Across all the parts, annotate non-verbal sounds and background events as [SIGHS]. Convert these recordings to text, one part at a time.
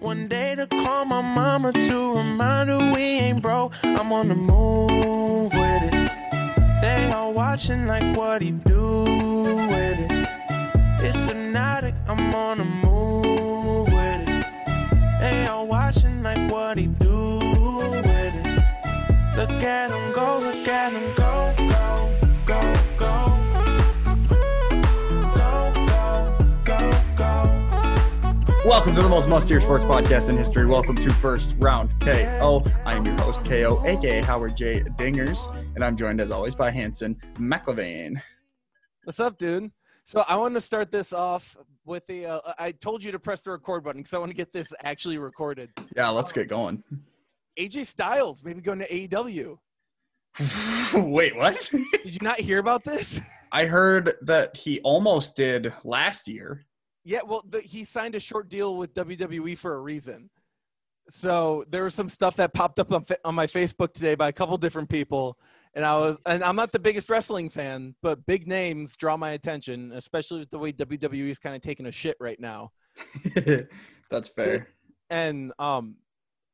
One day to call my mama to remind her we ain't broke. I'm on the move with it. They all watching like what he do with it. It's hypnotic, I'm on the move with it. They all watching like what he do with it. Look at him go, look at him go, Welcome to the most must-hear sports podcast in history. Welcome to First Round KO. I am your host, KO, aka Howard J. Dingers, and I'm joined as always by Hanson McLevain. What's up, dude? So I want to start this off with the. Uh, I told you to press the record button because I want to get this actually recorded. Yeah, let's get going. AJ Styles maybe going to AEW. [LAUGHS] Wait, what? Did you not hear about this? I heard that he almost did last year. Yeah, well, the, he signed a short deal with WWE for a reason. So there was some stuff that popped up on, fa- on my Facebook today by a couple different people, and I was, and I'm not the biggest wrestling fan, but big names draw my attention, especially with the way WWE is kind of taking a shit right now. [LAUGHS] That's fair. and um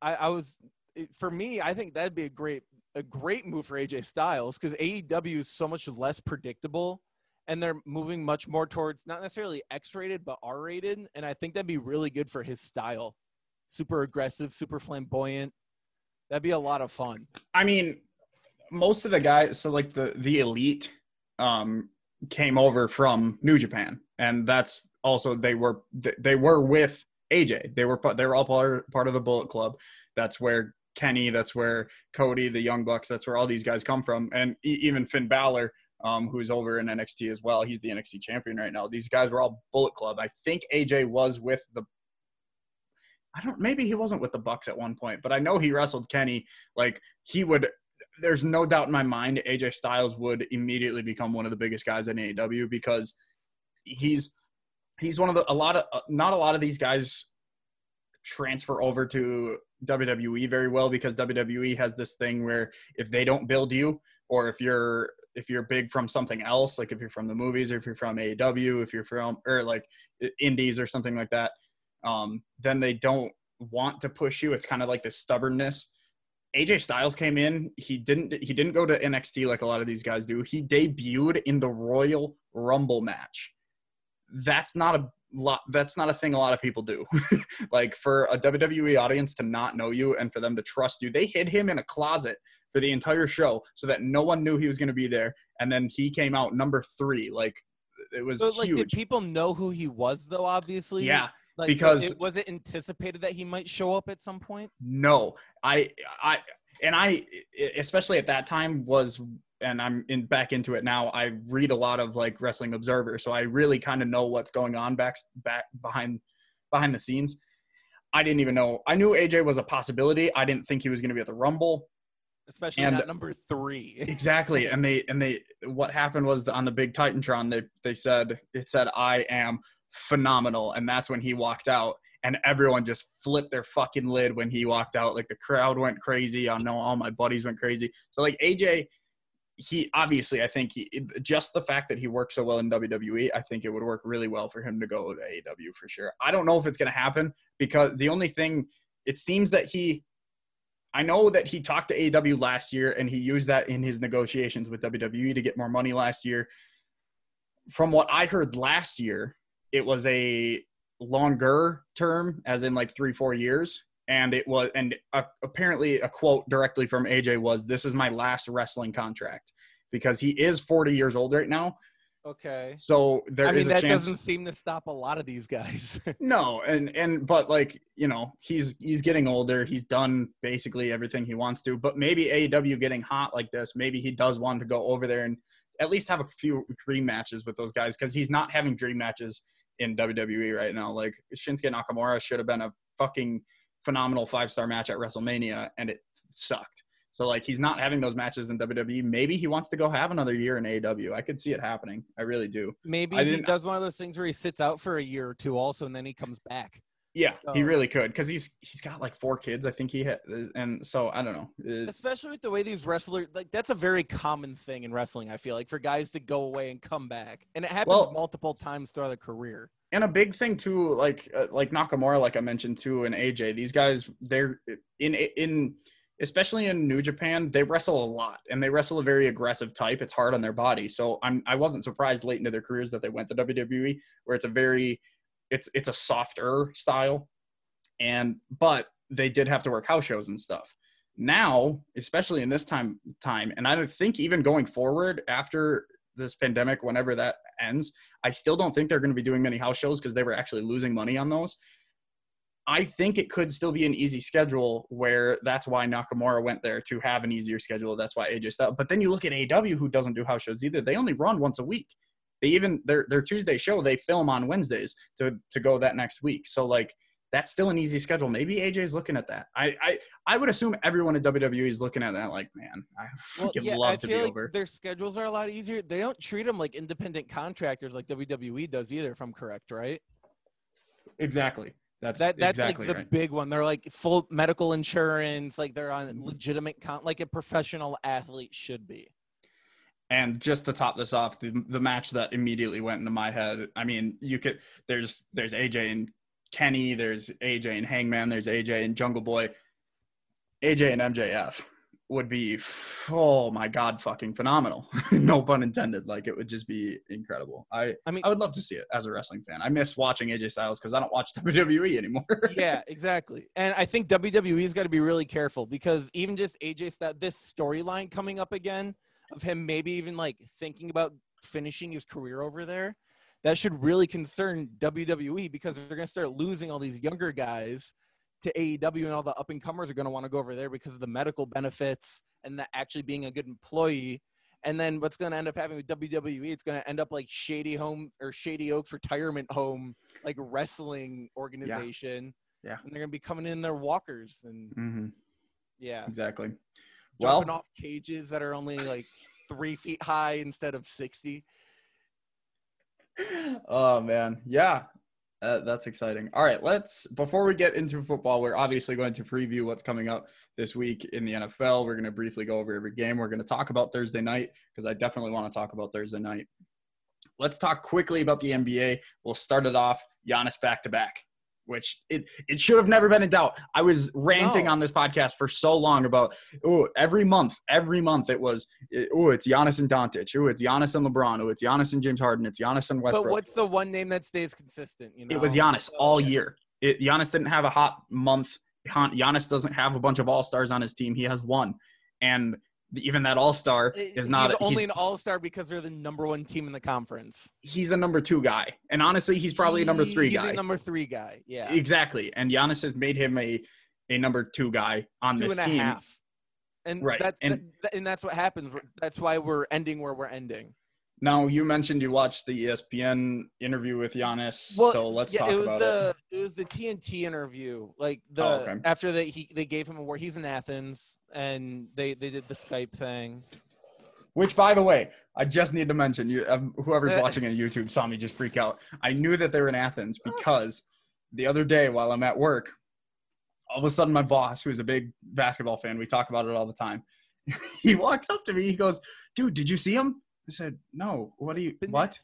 i i was it, for me i think that'd be a great a great move for aj styles because aew is so much less predictable and they're moving much more towards not necessarily x-rated but r-rated and i think that'd be really good for his style super aggressive super flamboyant that'd be a lot of fun I mean, most of the guys, so like the the elite, um, came over from New Japan, and that's also they were they were with AJ. They were they were all part part of the Bullet Club. That's where Kenny, that's where Cody, the Young Bucks, that's where all these guys come from, and even Finn Balor. Um, who's over in NXT as well? He's the NXT champion right now. These guys were all Bullet Club. I think AJ was with the I don't maybe he wasn't with the Bucks at one point, but I know he wrestled Kenny. Like he would there's no doubt in my mind AJ Styles would immediately become one of the biggest guys in AEW because he's he's one of the a lot of uh, not a lot of these guys transfer over to WWE very well because WWE has this thing where if they don't build you or if you're if you're big from something else like if you're from the movies or if you're from AEW if you're from or like indies or something like that um, then they don't want to push you. It's kind of like this stubbornness. AJ Styles came in. He didn't. He didn't go to NXT like a lot of these guys do. He debuted in the Royal Rumble match. That's not a lot. That's not a thing a lot of people do. [LAUGHS] like for a WWE audience to not know you and for them to trust you, they hid him in a closet for the entire show so that no one knew he was going to be there. And then he came out number three. Like it was so like huge. did people know who he was though obviously yeah, like, so because- it, was it anticipated that he might show up at some point No, I, I, and I, especially at that time was, and I'm in back into it now. I read a lot of like Wrestling Observer, so I really kind of know what's going on back, back behind, behind the scenes. I didn't even know. I knew AJ was a possibility. I didn't think he was going to be at the Rumble. Especially And- number three [LAUGHS] Exactly, and they and they what happened was on the big Titantron they they said it said I am phenomenal, and that's when he walked out, and everyone just flipped their fucking lid when he walked out. Like the crowd went crazy. I know all my buddies went crazy. So like AJ, he obviously I think he just the fact that he works so well in WWE, I think it would work really well for him to go to AEW for sure. I don't know if it's gonna happen because the only thing it seems that he I know that he talked to AEW last year and he used that in his negotiations with WWE to get more money last year. From what I heard last year, it was a longer term, as in like three, four years. And it was, and uh, apparently a quote directly from AJ was, This is my last wrestling contract because he is 40 years old right now. Okay So there i is a that chance. doesn't seem to stop a lot of these guys [LAUGHS] No, and and but like you know, he's he's getting older. He's done basically everything he wants to. But maybe AEW getting hot like this, maybe he does want to go over there and at least have a few dream matches with those guys because he's not having dream matches in WWE right now. Like Shinsuke Nakamura should have been a fucking phenomenal five star match at WrestleMania, and it sucked. So like he's not having those matches in WWE. Maybe he wants to go have another year in AEW. I could see it happening. I really do. maybe he does one of those things where he sits out for a year or two also and then he comes back Yeah, he really could because he's he's got like four kids. I think he had, and so I don't know. Uh, Especially with the way these wrestlers like that's a very common thing in wrestling, I feel like, for guys to go away and come back. And it happens Well- multiple times throughout their career. and a big thing too, like uh, like Nakamura, like I mentioned too, and AJ. These guys, they're in in especially in New Japan, they wrestle a lot and they wrestle a very aggressive type. It's hard on their body, so I'm I wasn't surprised late into their careers that they went to WWE, where it's a very it's it's a softer style, and but they did have to work house shows and stuff. Now, especially in this time time, and I don't think even going forward after this pandemic, whenever that ends, I still don't think they're going to be doing many house shows because they were actually losing money on those. I think it could still be an easy schedule where that's why Nakamura went there to have an easier schedule. That's why AJ Styles. But then you look at AW who doesn't do house shows either. They only run once a week. They even their their Tuesday show they film on Wednesdays to to go that next week. So like that's still an easy schedule. Maybe AJ's looking at that. I I, I would assume everyone at WWE is looking at that like, man, [LAUGHS] I Well, fucking yeah, I love to be like over. their schedules are a lot easier. They don't treat them like independent contractors like WWE does either, if I'm correct, right? Exactly. That's That that's exactly like the right. big one. They're like full medical insurance, like they're on Mhm. legitimate con- like a professional athlete should be. And just to top this off, the, the match that immediately went into my head. I mean, you could there's there's AJ and Kenny, there's AJ and Hangman, there's AJ and Jungle Boy. AJ and MJF would be oh my god, fucking phenomenal. [LAUGHS] no pun intended. Like it would just be incredible. I I mean, I would love to see it as a wrestling fan. I miss watching AJ Styles because I don't watch [LAUGHS] WWE anymore. [LAUGHS] yeah, exactly. And I think WWE's got to be really careful because even just AJ that this storyline coming up again of him maybe even like thinking about finishing his career over there, that should really concern WWE because they're going to start losing all these younger guys to AEW and all the up and comers are going to want to go over there because of the medical benefits and that actually being a good employee. And then what's going to end up happening with WWE? It's going to end up like Shady Home or Shady Oaks Retirement Home, like wrestling organization. Yeah. And they're going to be coming in their walkers and hmm yeah, Exactly. jumping Well, off cages that are only like three feet high instead of 60. [LAUGHS] oh man yeah uh, that's exciting. All right let's before we get into football we're obviously going to preview what's coming up this week in the nfl we're going to briefly go over every game. We're going to talk about thursday night because i definitely want to talk about thursday night. Let's talk quickly about the nba we'll start it off Giannis back to back which it, it should have never been in doubt. I was ranting No. on this podcast for so long about oh every month, every month it was oh it's Giannis and Doncic, oh it's Giannis and LeBron, oh it's Giannis and James Harden, it's Giannis and Westbrook. But what's the one name that stays consistent? You know, It was Giannis all year. It, Giannis didn't have a hot month. Giannis doesn't have a bunch of all stars on his team. He has one, and even that all star eh, is not. he's only he's, an all-star because they're the number one team in the conference. he's a number two guy, and honestly, he's probably a number three he's guy. a number three guy. Yeah, Exactly, and Giannis has made him a a number two guy on two this and a team. half. And Right, That, and- that- and that's what happens. That's why we're ending where we're ending. Now you mentioned you watched the ESPN interview with Giannis, so let's yeah, talk it was about the it. was the TNT interview, like the Oh, okay. after they he they gave him a word. He's in Athens, and they they did the Skype thing. Which, by the way, I just need to mention you. Um, whoever's [LAUGHS] watching on YouTube saw me just freak out. I knew that they were in Athens [LAUGHS] because the other day while I'm at work, all of a sudden my boss, who's a big basketball fan, we talk about it all the time. [LAUGHS] he walks up to me. He goes, "Dude, did you see him?" I said, "No. What do you? The what?"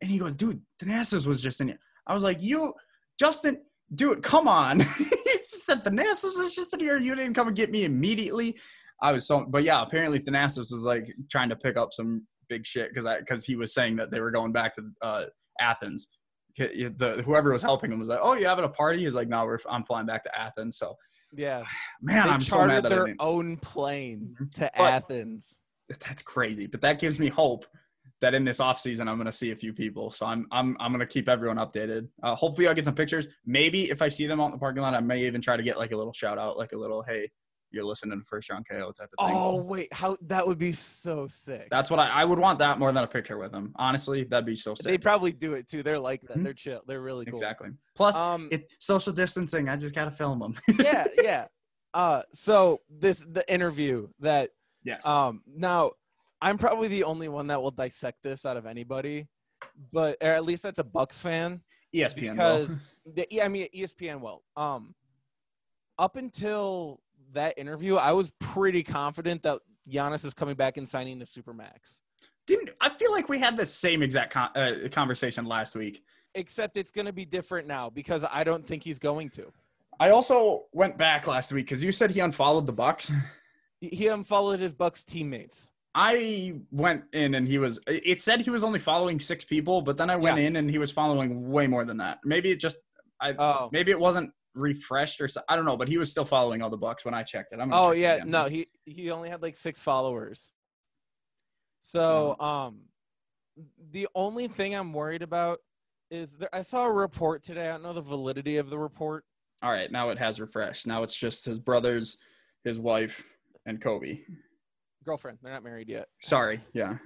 And he goes, "Dude, Thanasis was just in here." I was like, "You, Justin, dude, come on." [LAUGHS] he said Thanasis was just in here. You didn't come and get me immediately. I was so, but yeah, apparently Thanasis was like trying to pick up some big shit because I because he was saying that they were going back to uh, Athens. The whoever was helping him was like, "Oh, you having a party?" He's like, "No, we're, I'm flying back to Athens." So, Yeah, [SIGHS] man, they I'm so mad that their own plane Mhm. to But- Athens. That's crazy but that gives me hope that in this off season i'm going to see a few people so i'm i'm, I'm going to keep everyone updated uh, hopefully i'll get some pictures maybe if i see them out in the parking lot i may even try to get like a little shout out like a little hey you're listening to first round ko type of thing Oh wait, how that would be so sick. that's what I, I would want that more than a picture with them honestly that'd be so sick. they probably do it too. They're like that. Mhm. They're chill. They're really cool. exactly plus Um, it social distancing i just gotta film them [LAUGHS] yeah, yeah. Uh, so this the interview that yes um now I'm probably the only one that will dissect this out of anybody, but or at least that's a Bucks fan. ESPN. because the, yeah, I mean ESPN will. Um, up until that interview, I was pretty confident that Giannis is coming back and signing the supermax. didn't I feel like we had the same exact con- uh, conversation last week. Except it's going to be different now because I don't think he's going to. I also went back last week because you said he unfollowed the Bucks. [LAUGHS] He- unfollowed his Bucks teammates. I went in and he was. It said he was only following six people, but then I went Yeah. in and he was following way more than that. Maybe it just. I Oh, maybe it wasn't refreshed or so, I don't know, but he was still following all the Bucks when I checked it. I'm oh it yeah, again. no, he he only had like six followers. So um, the only thing I'm worried about is there, I saw a report today. I don't know the validity of the report. All right, now it has refreshed. Now it's just his brothers, his wife, and Kobe. Girlfriend, they're not married yet. Sorry, yeah.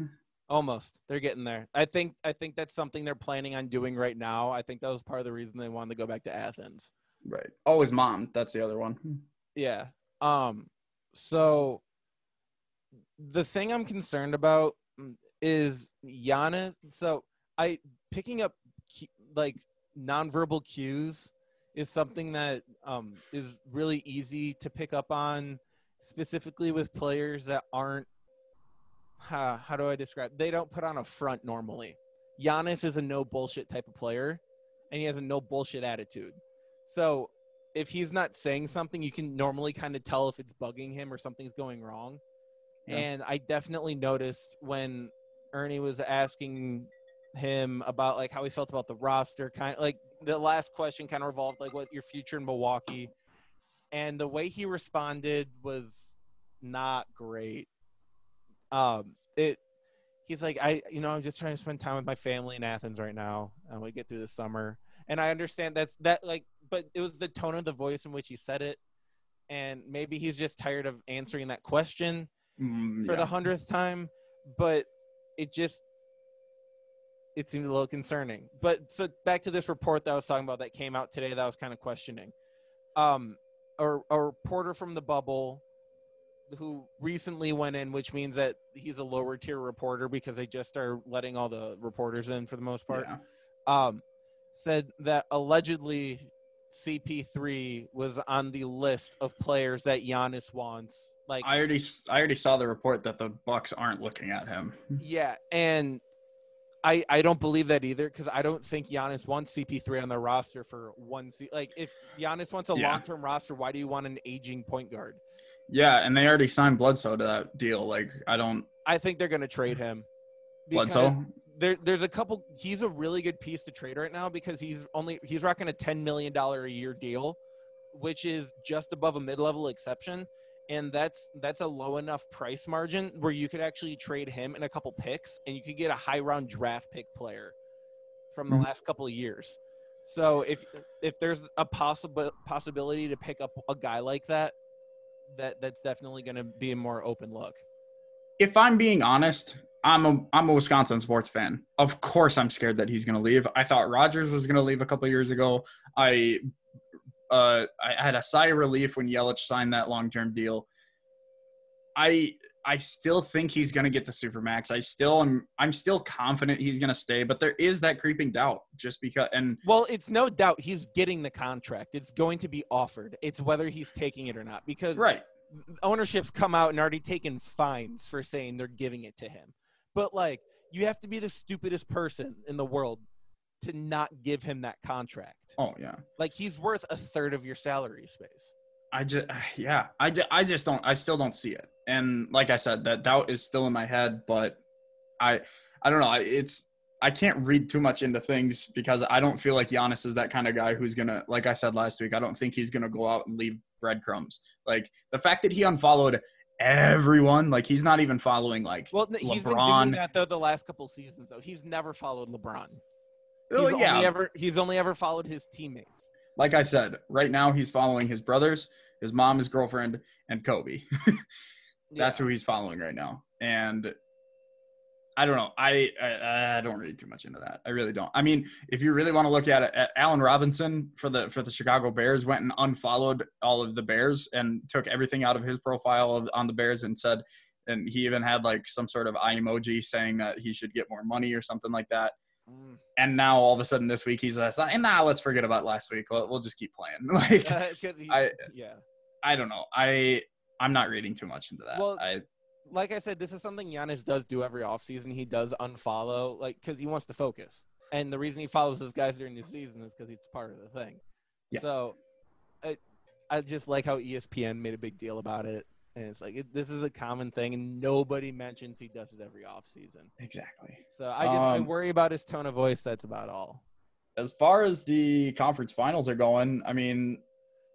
Almost. They're getting there. I think I think that's something they're planning on doing right now. I think that was part of the reason they wanted to go back to Athens. Right. Oh, his mom. That's the other one. Yeah. Um so the thing I'm concerned about is Giannis. So I picking up like nonverbal cues is something that um is really easy to pick up on specifically with players that aren't how, how do I describe? They don't put on a front normally. Giannis is a no bullshit type of player and he has a no bullshit attitude. So if he's not saying something, you can normally kind of tell if it's bugging him or something's going wrong. Yeah. And I definitely noticed when Ernie was asking him about like how he felt about the roster, kind of like the last question kind of revolved like what your future in Milwaukee, and the way he responded was not great. Um, it he's like I you know I'm just trying to spend time with my family in Athens right now, and we get through the summer and I understand that's that like, but it was the tone of the voice in which he said it, and maybe he's just tired of answering that question Mm, for yeah. the hundredth time, but it just it seemed a little concerning. But so back to this report that I was talking about that came out today that I was kind of questioning. Um, a, a reporter from the bubble who recently went in, which means that he's a lower tier reporter because they just are letting all the reporters in for the most part Yeah. um, said that allegedly CP3 was on the list of players that Giannis wants. Like, I already I already saw the report that the Bucks aren't looking at him. yeah, and I I don't believe that either because I don't think Giannis wants CP3 on the roster for one se- Like, if Giannis wants a Yeah. long term roster, why do you want an aging point guard? Yeah, and they already signed Bledsoe to that deal. Like I don't I think they're going to trade him. Bledsoe. There, there's a couple. He's a really good piece to trade right now because he's only he's rocking a ten million dollar a year deal, which is just above a mid level exception, and that's that's a low enough price margin where you could actually trade him and a couple picks, and you could get a high round draft pick player from the Mhm. last couple of years. So if if there's a possible possibility to pick up a guy like that, that that's definitely going to be a more open look. if I'm being honest, I'm a I'm a Wisconsin sports fan. Of course, I'm scared that he's going to leave. I thought Rodgers was going to leave a couple years ago. I uh I had a sigh of relief when Yelich signed that long term deal. I I still think he's going to get the supermax. I still am I'm still confident he's going to stay, but there is that creeping doubt just because and Well, it's no doubt he's getting the contract. It's going to be offered. It's whether he's taking it or not because right. ownership's come out and already taken fines for saying they're giving it to him. But like, you have to be the stupidest person in the world to not give him that contract. Oh yeah. Like he's worth a third of your salary space. I just [SIGHS] yeah, I, ju- I just don't I still don't see it. And like I said, that doubt is still in my head, but I I don't know, I- it's I can't read too much into things because I don't feel like Giannis is that kind of guy who's gonna like I said last week, I don't think he's gonna go out and leave breadcrumbs. Like the fact that he unfollowed everyone, like he's not even following like Well, n- he's been doing that though the last couple seasons though. He's never followed LeBron. Oh, he's Oh, yeah. only ever he's only ever followed his teammates. like I said, right now he's following his brothers, his mom, his girlfriend, and Kobe. [LAUGHS] That's Yeah. who he's following right now. And I don't know. I, I I don't read too much into that. I really don't. I mean, if you really want to look at it, at Allen Robinson for the for the Chicago Bears went and unfollowed all of the Bears and took everything out of his profile of, on the Bears and said, and he even had like some sort of eye emoji saying that he should get more money or something like that. Mm. And now all of a sudden this week he's like, and nah, let's forget about last week. We'll, we'll just keep playing. [LAUGHS] Like Uh, I- yeah. I don't know. I I'm not reading too much into that. Well, I like I said, this is something Giannis does do every offseason. He does unfollow, like, because he wants to focus. And the reason he follows those guys during the season is because it's part of the thing. Yeah. So, I, I just like how ESPN made a big deal about it. And it's like, it, this is a common thing, and nobody mentions he does it every offseason. exactly. So I just I Um, worry about his tone of voice. That's about all. As far as the conference finals are going, I mean,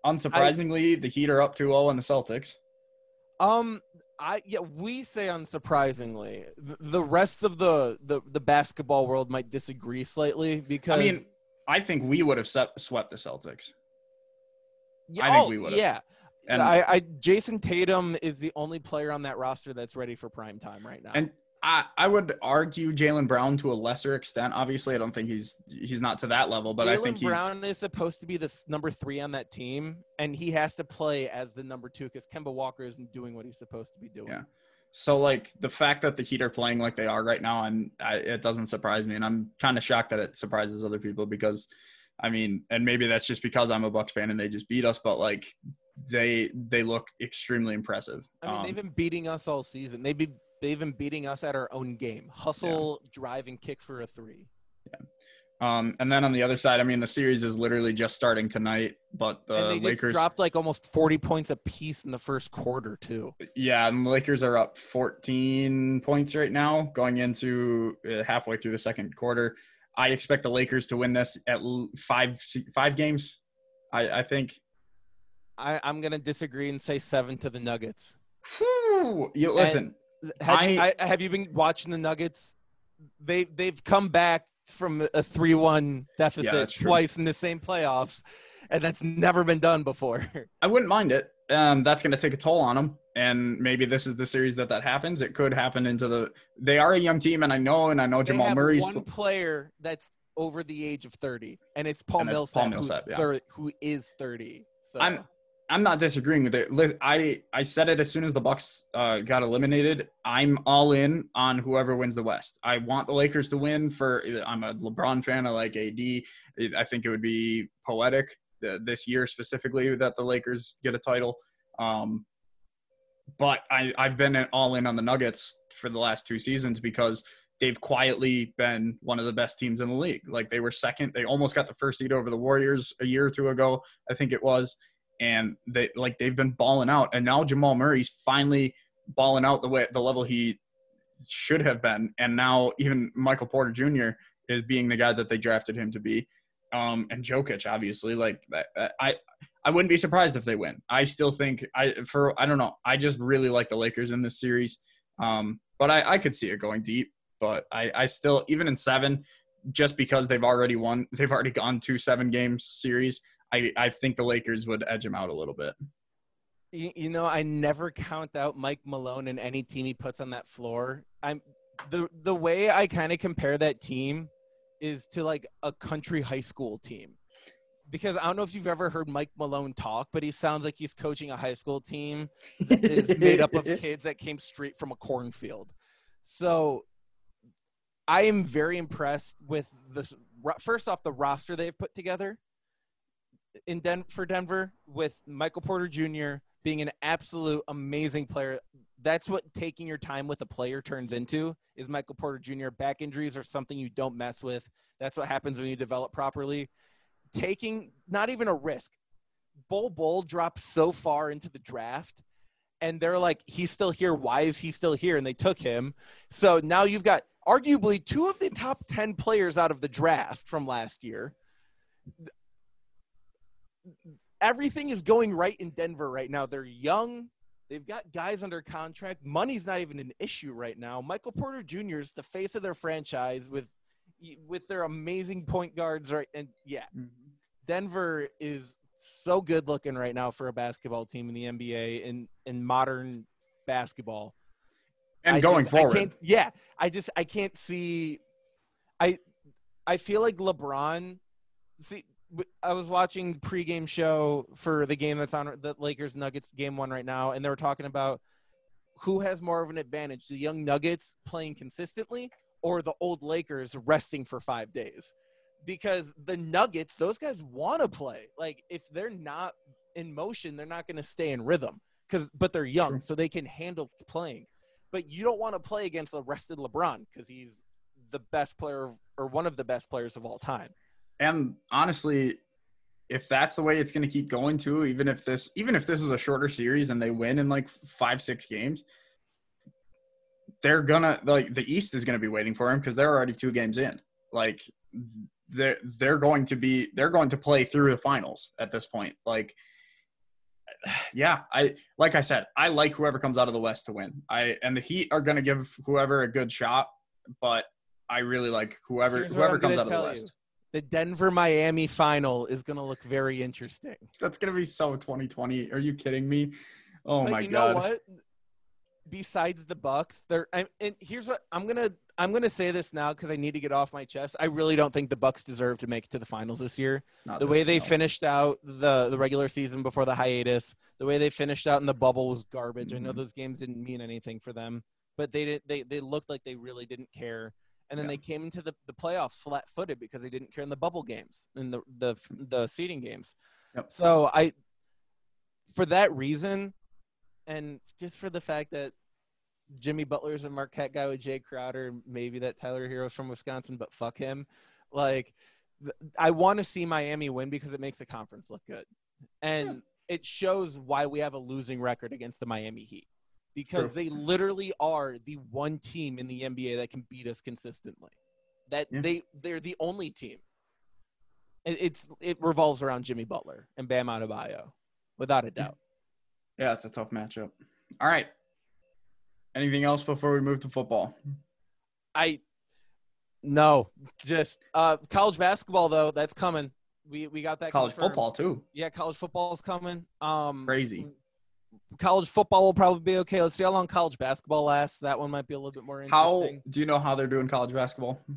unsurprisingly, the Heat are up 2-0 on the Celtics. Um, I yeah, we say unsurprisingly, the, the rest of the, the the basketball world might disagree slightly because I mean, I think we would have set, swept the Celtics. yeah, I think oh, we would've. Yeah, And I, I Jayson Tatum is the only player on that roster that's ready for prime time right now. And I, I would argue Jaylen Brown to a lesser extent. Obviously, I don't think he's he's not to that level, but I think he's Brown is supposed to be the number three on that team, and he has to play as the number two because Kemba Walker isn't doing what he's supposed to be doing. Yeah. so like the fact that the Heat are playing like they are right now, and I, it doesn't surprise me, and I'm kind of shocked that it surprises other people because, I mean, and maybe that's just because I'm a Bucks fan and they just beat us, but like they they look extremely impressive. I mean, Um, they've been beating us all season. They've been they've been beating us at our own game. Hustle, drive, and kick for a three. um, and then on the other side, I mean, the series is literally just starting tonight, but the and they just Lakers dropped like almost forty points a piece in the first quarter too. Yeah, and the Lakers are up 14 points right now, going into uh, halfway through the second quarter. I expect the Lakers to win this at five five games. I, I think. I, I'm gonna disagree and say seven to the Nuggets. Whew, you listen. Have, you, I- I, have you been watching the Nuggets? They they've come back from a three-one deficit true. twice in the same playoffs, and that's never been done before. [LAUGHS] I wouldn't mind it. Um, that's going to take a toll on them, and maybe this is the series that that happens. It could happen into the. They are a young team, and I know, and I know they Jamal Murray's. one player that's over the age of 30, and it's Paul And Millsap, Paul Millsap, yeah. thir- who is 30. So I'm- I'm not disagreeing with it. I I said it as soon as the Bucks uh, got eliminated. I'm all in on whoever wins the West. I want the Lakers to win. For I'm a LeBron fan. I like AD. I think it would be poetic this year specifically that the Lakers get a title. Um, but I I've been all in on the Nuggets for the last two seasons because they've quietly been one of the best teams in the league. Like they were second. They almost got the first seed over the Warriors a year or two ago. I think it was and they like they've been balling out and now Jamal Murray's finally balling out the way the level he should have been and now even Michael Porter Jr. is being the guy that they drafted him to be um and Jokic obviously like I I wouldn't be surprised if they win. I still think I for I don't know. I just really like the Lakers in this series. Um but I I could see it going deep, but I I still even in 7 just because they've already won, they've already gone two seven game series. I, I think the Lakers would edge him out a little bit. You, you know, I never count out Mike Malone in any team he puts on that floor. I'm the the way I kind of compare that team is to like a country high school team. Because I don't know if you've ever heard Mike Malone talk, but he sounds like he's coaching a high school team that is made up of [LAUGHS] kids that came straight from a cornfield. So I am very impressed with the first off the roster they've put together in Den- for Denver with Michael Porter Jr. being an absolute amazing player. That's what taking your time with a player turns into is Michael Porter Jr. Back injuries are something you don't mess with. That's what happens when you develop properly. Taking not even a risk. Bull Bull dropped so far into the draft and they're like, he's still here. Why is he still here? And they took him. So now you've got arguably two of the top 10 players out of the draft from last year everything is going right in Denver right now. They're young. They've got guys under contract. Money's not even an issue right now. Michael Porter Jr. is the face of their franchise with with their amazing point guards right and yeah. Mm-hmm. Denver is so good looking right now for a basketball team in the NBA and in modern basketball. And I going just- I forward, can't- yeah, I just I can't see. I I feel like LeBron. See, w- I was watching the pregame show for the game that's on the Lakers Nuggets game one right now, and they were talking about who has more of an advantage: the young Nuggets playing consistently, or the old Lakers resting for five days. Because the Nuggets, those guys want to play. Like if they're not in motion, they're not going to stay in rhythm. Because but they're young, so they can handle playing. But you don't want to play against a rested LeBron because he's the best player or one of the best players of all time. And honestly, if that's the way it's going to keep going too, even if this even if this is a shorter series and they win in like five six games, they're gonna like the East is going to be waiting for him because they're already two games in. Like they're they're going to be they're going to play through the finals at this point. Like [SIGHS] yeah, I like I said, I like whoever comes out of the West to win. I and the Heat are going to give whoever a good shot, but I really like whoever Here's whoever comes out of the West. The Denver Miami final is going to look very interesting. That's gonna be so 2020. Are you kidding me? Oh but my you god. know what? Besides the Bucks, there and here's what I'm gonna I'm gonna say this now because I need to get off my chest. I really don't think the Bucks deserve to make it to the finals this year. Not The this- way they no. finished out the the regular season before the hiatus, the way they finished out in the bubble was garbage. I know Mhm. those games didn't mean anything for them, but they did they they looked like they really didn't care. And then Yeah. they came into the, the playoffs flat footed because they didn't care in the bubble games in the the the seeding games. Yep. So I for that reason, and just for the fact that Jimmy Butler's a Marquette guy with Jae Crowder, maybe that Tyler Herro's from Wisconsin, but fuck him. Like, I want to see Miami win because it makes the conference look good, and it shows why we have a losing record against the Miami Heat because True. they literally are the one team in the NBA that can beat us consistently. That Yeah. they they're the only team. It, it's it revolves around Jimmy Butler and Bam Adebayo, without a doubt. Yeah, it's a tough matchup. All right. Anything else before we move to football? I no, just uh college basketball though, that's coming. We we got that College confirmed. football too. Yeah, college football is coming. Um Crazy. College football will probably be okay. Let's see how long college basketball lasts. That one might be a little bit more interesting. How do you know how they're doing college basketball? they-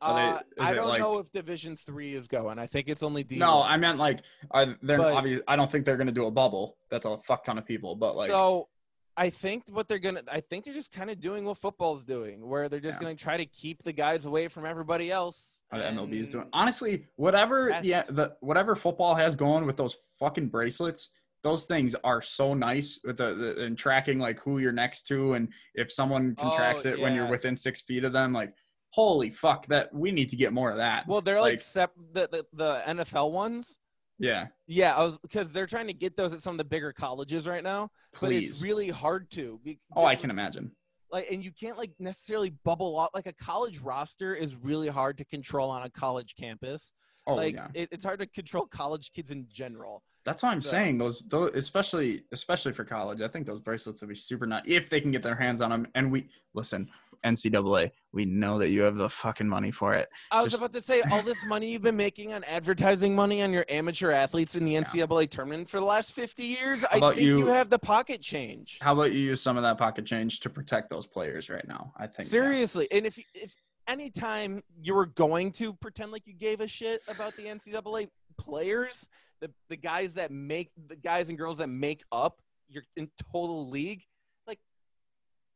Uh, I don't like- know if Division Three is going. I think it's only D. No, I meant like are they're But- obvious. I don't think they're gonna do a bubble. That's a fuck ton of people. But like, so I think what they're gonna I think they're just kind of doing what football's doing, where they're just Yeah. gonna try to keep the guys away from everybody else. the MLB is doing. Honestly, whatever the, the whatever football has going with those fucking bracelets, those things are so nice with the, the and tracking like who you're next to and if someone contracts Oh, it when you're within six feet of them, like holy fuck, that we need to get more of that. Well, they're like, Like- sep- the, the the NFL ones. yeah, Yeah, I was because they're trying to get those at some of the bigger colleges right now, but it's really hard to. Be, oh, I can imagine. like, and you can't like necessarily bubble out. Like a college roster is really hard to control on a college campus. Oh like yeah, it, it's hard to control college kids in general. that's what I'm so- saying. Those, those, especially, especially for college, I think those bracelets would be super nice if they can get their hands on them. And we listen, NCAA, we know that you have the fucking money for it. I was Just- about to say all this money you've been making on advertising money on your amateur athletes in the NCAA tournament for the last 50 years. I think you, you- have the pocket change. How about you use some of that pocket change to protect those players right now? I think yeah. Seriously, and if if anytime you were going to pretend like you gave a shit about the NCAA players, the the guys that make the guys and girls that make up your in total league, like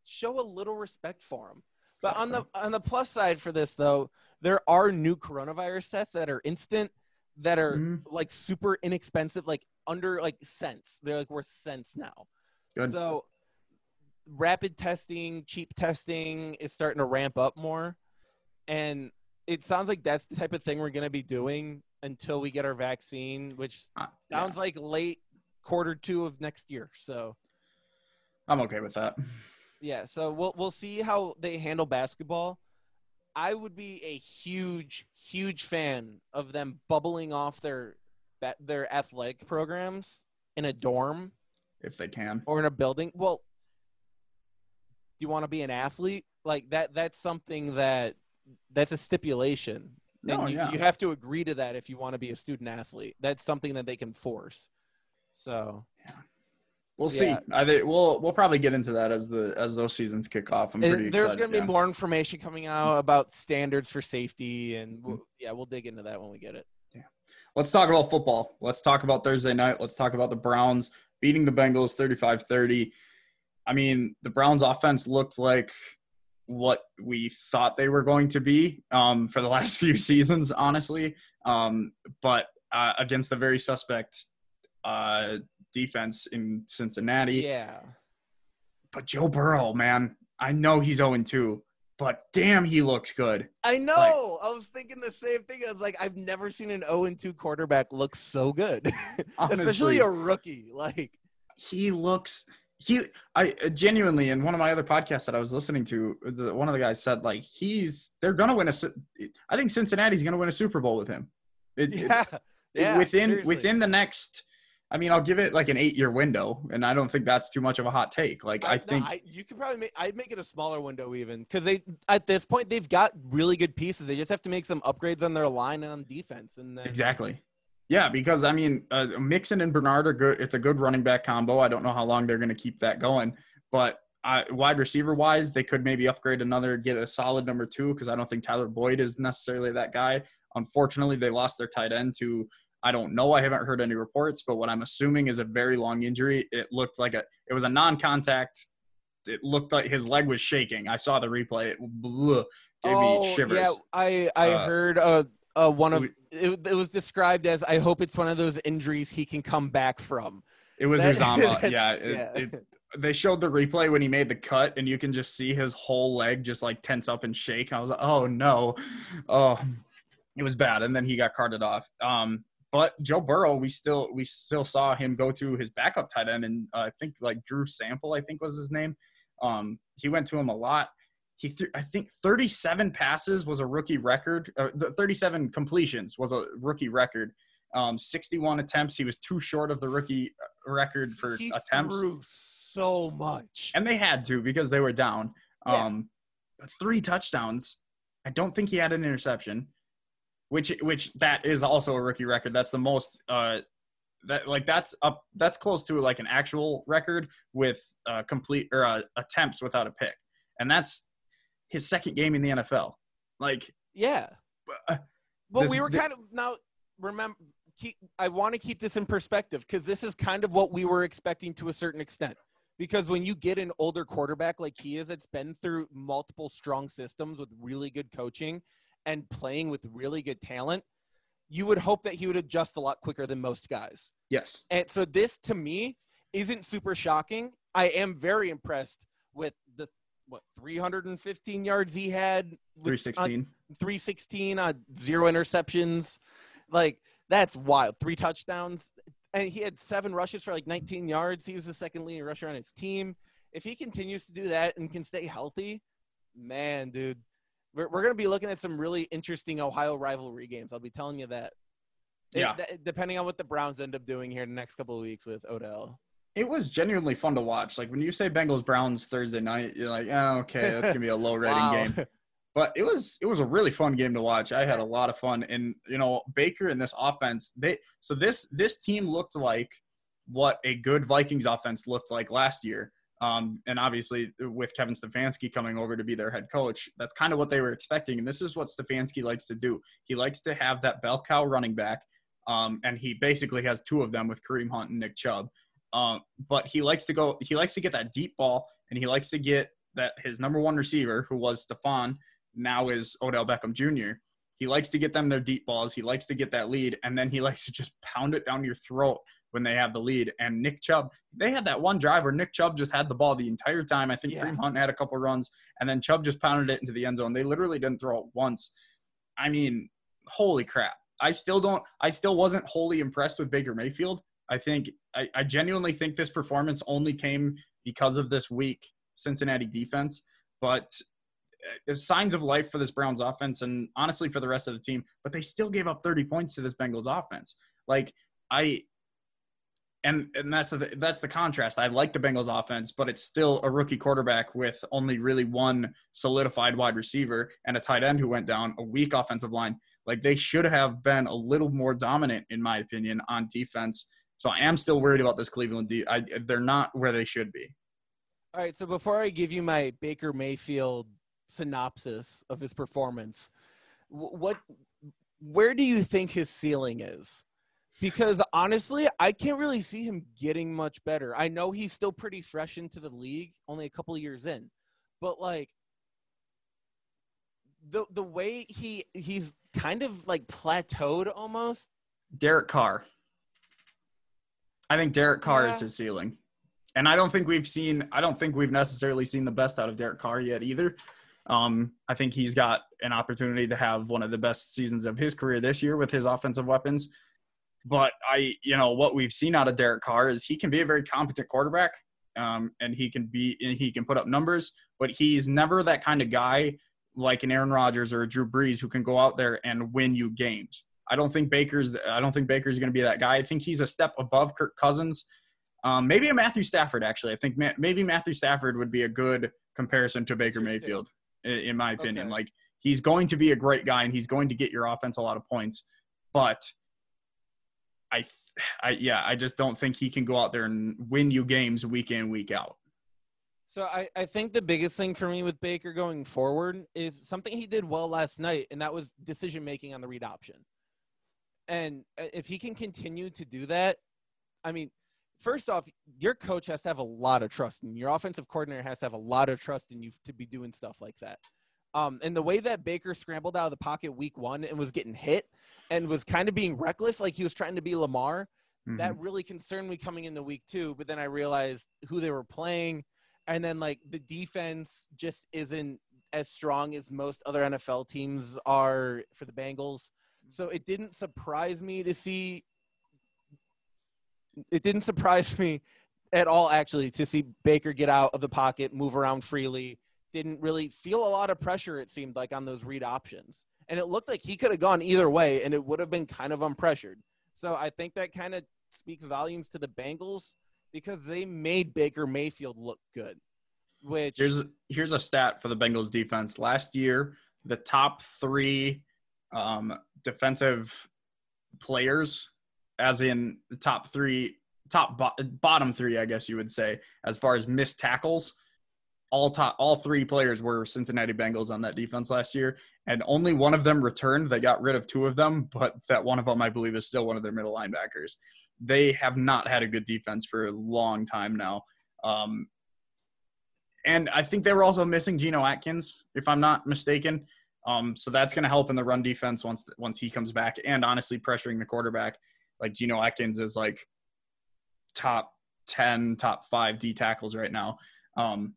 show a little respect for them. But on the on the plus side for this though, there are new coronavirus tests that are instant, that are Mhm. like super inexpensive, like under like cents. They're like worth cents now. Good. So rapid testing, cheap testing is starting to ramp up more. And it sounds like that's the type of thing we're going to be doing until we get our vaccine, which Uh, yeah, sounds like late quarter two of next year. So, I'm okay with that. yeah, so we'll we'll see how they handle basketball. I would be a huge huge fan of them bubbling off their their athletic programs in a dorm If they can. or in a building. Well, do you want to be an athlete? Like that that's something that that's a stipulation. No, and oh, you, yeah. you have to agree to that if you want to be a student athlete. That's something that they can force. So We'll see. I think we'll we'll probably get into that as the as those seasons kick off. I'm And pretty there's excited. going to be yeah. more information coming out about standards for safety, and we'll, yeah, we'll dig into that when we get it. Yeah, Let's talk about football. Let's talk about Thursday night. Let's talk about the Browns beating the Bengals 35-30. I mean, the Browns offense looked like what we thought they were going to be um, for the [LAUGHS] last few seasons, honestly. Um, but uh, against the very suspect uh, defense in Cincinnati. Yeah. But Joe Burrow, man, I know he's 0 2, but damn, he looks good. I know. I was thinking the same thing. I was like, I've never seen an 0 2 quarterback look so good, [LAUGHS] Honestly. especially a rookie. Like, he looks he i uh, genuinely in one of my other podcasts that i was listening to one of the guys said like he's they're gonna win a i think cincinnati's gonna win a super bowl with him It- it- yeah. Yeah. within seriously. within the next i mean i'll give it like an eight year window and i don't think that's too much of a hot take like i, no, think I, you could probably make. I'd make it a smaller window even because they at this point they've got really good pieces. They just have to make some upgrades on their line and on defense, and then exactly yeah because i mean uh, mixon and bernard are good it's a good running back combo i don't know how long they're gonna keep that going but uh, wide receiver wise they could maybe upgrade another get a solid number two because i don't think tyler boyd is necessarily that guy. Unfortunately they lost their tight end to i don't know i haven't heard any reports but what i'm assuming is a very long injury. It looked like a it was a non-contact it looked like his leg was shaking. I saw the replay it blew, gave me shivers Oh, Yeah, I I Uh, heard uh, uh one of it, it was described as I hope it's one of those injuries he can come back from. it was That- Uzomah. [LAUGHS] yeah, it, yeah. it, they showed the replay when he made the cut and you can just see his whole leg just like tense up and shake and i was like oh no oh it was bad and then he got carted off um but joe burrow we still we still saw him go to his backup tight end and uh, i think like drew sample i think was his name um he went to him a lot he threw i think 37 passes was a rookie record uh, the 37 completions was a rookie record um 61 attempts he was too short of the rookie uh, record for he attempts threw so much. and they had to because they were down. Yeah. Um, but three touchdowns. I don't think he had an interception, which which that is also a rookie record. That's the most. Uh, that like that's up. That's close to like an actual record with uh, complete or uh, attempts without a pick, and that's his second game in the NFL. Like, Yeah. uh, But this- we were kind of now remember keep I want to keep this in perspective because this is kind of what we were expecting to a certain extent. Because when you get an older quarterback like he is, it's been through multiple strong systems with really good coaching and playing with really good talent, you would hope that he would adjust a lot quicker than most guys. yes, And so this to me isn't super shocking. I am very impressed with the what 315 yards he had with- uh, three on- 316 on zero interceptions. Like that's wild. Three touchdowns. And he had seven rushes for like 19 yards. He was the second leading rusher on his team. If he continues to do that and can stay healthy, man, dude, we're, we're going to be looking at some really interesting Ohio rivalry games. I'll be telling you that. Yeah. that- depending on what the Browns end up doing here in the next couple of weeks with Odell. It was genuinely fun to watch. Like when you say Bengals Browns Thursday night, you're like, oh, okay, that's gonna be a low rating [LAUGHS] Wow. game. but it was it was a really fun game to watch. I had a lot of fun, and you know Baker and this offense. They so this this team looked like what a good Vikings offense looked like last year. Um, and obviously with Kevin Stefanski coming over to be their head coach, that's kind of what they were expecting. And this is what Stefanski likes to do. He likes to have that bell cow running back, um, and he basically has two of them with Kareem Hunt and Nick Chubb. Um, but he likes to go. He likes to get that deep ball, and he likes to get that his number one receiver, who was Stefon, now is Odell Beckham Jr. He likes to get them their deep balls. He likes to get that lead, and then he [LAUGHS] likes to just pound it down your throat when they have the lead. And Nick Chubb, they had that one drive where Nick Chubb just had the ball the entire time. I think Yeah. Kareem Hunt had a couple runs, and then Chubb just pounded it into the end zone. They literally didn't throw it once. I mean, holy crap! I still don't. I still wasn't wholly impressed with Baker Mayfield. I think I, I genuinely think this performance only came because of this weak Cincinnati defense. But uh, there's signs of life for this Browns offense and honestly for the rest of the team. But they still gave up 30 points to this Bengals offense. Like I and and that's the that's the contrast. I like the Bengals offense, but it's still a rookie quarterback with only really one solidified wide receiver and a tight end who went down, a weak offensive line. Like they should have been a little more dominant, in my opinion, on defense. So I am still worried about this Cleveland. De- I, they're not where they should be. All right, so before I give you my Baker Mayfield synopsis of his performance, what where do you think his ceiling is? Because honestly, I can't really see him getting much better. I know he's still pretty fresh into the league, only a couple of years in. But like the the way he he's kind of like plateaued almost. Derek Carr. I think Derek Carr is his ceiling. And I don't think we've seen I don't think we've necessarily seen the best out of Derek Carr yet either. Um, I think he's got an opportunity to have one of the best seasons of his career this year with his offensive weapons. But I, you know, what we've seen out of Derek Carr is he can be a very competent quarterback, um, and he can be and he can put up numbers, but he's never that kind of guy like an Aaron Rodgers or a Drew Brees who can go out there and win you games. I don't think Baker's. I don't think Baker's going to be that guy. I think he's a step above Kirk Cousins. Um, maybe a Matthew Stafford. Actually, I think ma- maybe Matthew Stafford would be a good comparison to Baker Mayfield, i- in my opinion. Okay. Like he's going to be a great guy and he's going to get your offense a lot of points, but I, I yeah, I just don't think he can go out there and win you games week in week out. So I, I think the biggest thing for me with Baker going forward is something he did well last night, and that was decision making on the read option. And uh, if he can continue to do that, I mean, first off, your coach has to have a lot of trust, and your offensive coordinator has to have a lot of trust in you to be doing stuff like that. Um, and the way that Baker scrambled out of the pocket week one and was getting hit and was kind of being reckless, like he was trying to be Lamar, that really concerned me coming into week two. But then I realized who they were playing, and then like the defense just isn't as strong as most other NFL teams are for the Bengals. So it didn't surprise me to see. It didn't surprise me at all, actually, to see Baker get out of the pocket, move around freely. Didn't really feel a lot of pressure, it seemed like, on those read options. And it looked like he could have gone either way, and it would have been kind of unpressured. So I think that kind of speaks volumes to the Bengals because they made Baker Mayfield look good. Which Here's here's a stat for the Bengals defense. Last year, the top three um, defensive players, as in the top three, top bo- bottom three, I guess you would say, as far as missed tackles, all top all three players were Cincinnati Bengals on that defense last year, and only one of them returned. They got rid of two of them, but that one of them, I believe, is still one of their middle linebackers. They have not had a good defense for a long time now. Um, and I think they were also missing Geno Atkins, if I'm not mistaken. Um, so that's going to help in the run defense once once he comes back, and honestly, pressuring the quarterback. Like Geno Atkins is like top ten, top five D tackles right now. Um,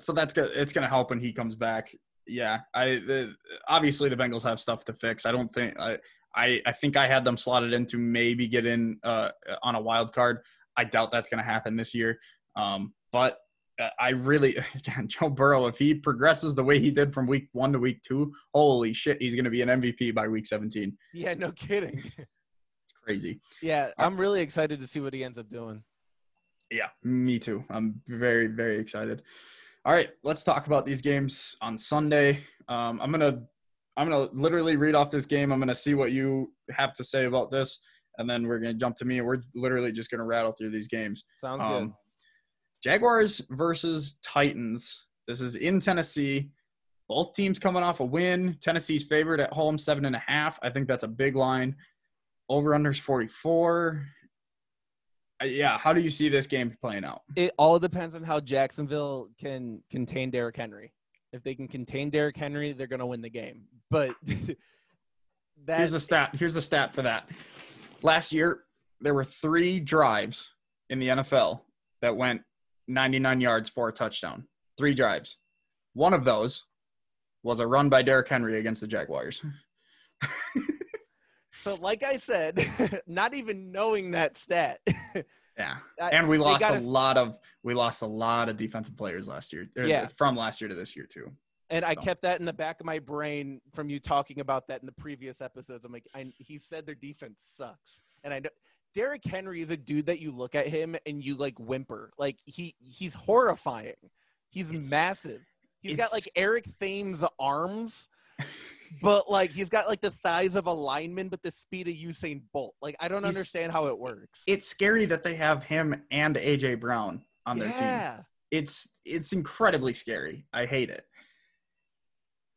so that's good. It's going to help when he comes back. Yeah, I the, obviously the Bengals have stuff to fix. I don't think I I, I think I had them slotted in to maybe get in uh, on a wild card. I doubt that's going to happen this year. Um, but Uh, I really, [LAUGHS] again, Joe Burrow, if he progresses the way he did from week one to week two, holy shit, he's going to be an MVP by week 17. yeah, no kidding. [LAUGHS] It's crazy. yeah, uh, I'm really excited to see what he ends up doing. Yeah, me too. I'm very, very excited. All right, let's talk about these games on Sunday. Um, I'm gonna, I'm gonna literally read off this game. I'm gonna see what you have to say about this, and then we're gonna jump to me. We're literally just gonna rattle through these games. Sounds um, good. Jaguars versus Titans. This is in Tennessee. Both teams coming off a win. Tennessee's favored at home, seven and a half. I think that's a big line. Over unders 44. Uh, Yeah, how do you see this game playing out? It all depends on how Jacksonville can contain Derrick Henry. If they can contain Derrick Henry, they're going to win the game. But [LAUGHS] that Here's a stat. Here's a stat for that. Last year, there were three drives in the NFL that went 99 yards for a touchdown. Three drives. One of those was a run by Derrick Henry against the Jaguars. [LAUGHS] so, like I said, [LAUGHS] not even knowing that stat, [LAUGHS] Yeah, and we lost a gotta- lot of we lost a lot of defensive players last year. Yeah. from last year to this year too. and I So. kept that in the back of my brain from you talking about that in the previous episodes. I'm like, I, he said their defense sucks, and I know Derrick Henry is a dude that you look at him and you like whimper. Like he he's horrifying. He's It's- massive. He's got like Eric Thames arms, but like he's got like the thighs of a lineman, but the speed of Usain Bolt. Like I don't understand how it works. It's scary that they have him and AJ Brown on their team. yeah. It's it's incredibly scary. I hate it.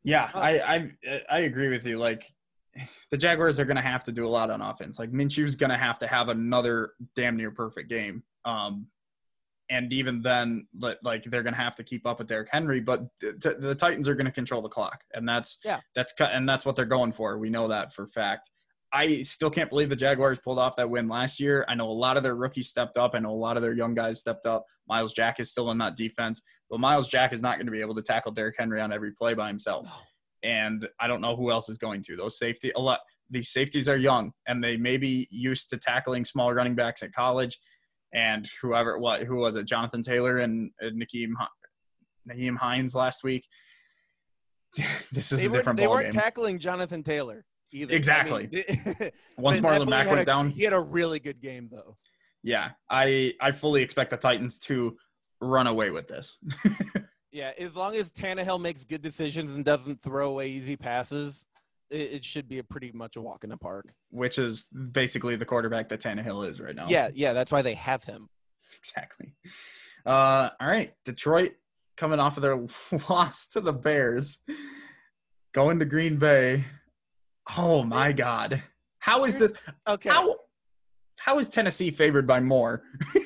Yeah, Uh, I I I agree with you. Like [SIGHS] the Jaguars are going to have to do a lot on offense. Like Minshew's going to have to have another damn near perfect game. Um, and even then, like they're going to have to keep up with Derrick Henry. But th- th- the Titans are going to control the clock, and that's Yeah. that's and that's what they're going for. We know that for a fact. I still can't believe the Jaguars pulled off that win last year. I know a lot of their rookies stepped up. I know a lot of their young guys stepped up. Myles Jack is still in that defense, but Myles Jack is not going to be able to tackle Derrick Henry on every play by himself. No. And I don't know who else is going to. Those safety a lot. These safeties are young, and they may be used to tackling small running backs at college. And whoever, what, who was it? Jonathan Taylor and uh, Nakeem, Naheem Hines last week. [LAUGHS] this is They, a different they weren't tackling Jonathan Taylor either. Exactly. I mean, [LAUGHS] Once Marlon Mack went a- down, He had a really good game though. yeah, I I fully expect the Titans to run away with this. [LAUGHS] Yeah, as long as Tannehill makes good decisions and doesn't throw away easy passes, it, it should be a pretty much a walk in the park. which is basically the quarterback that Tannehill is right now. Yeah, yeah, that's why they have him. exactly. Uh, all right, Detroit coming off of their [LAUGHS] loss to the Bears, going to Green Bay. Oh my God, how is this? Okay. how how is Tennessee favored by more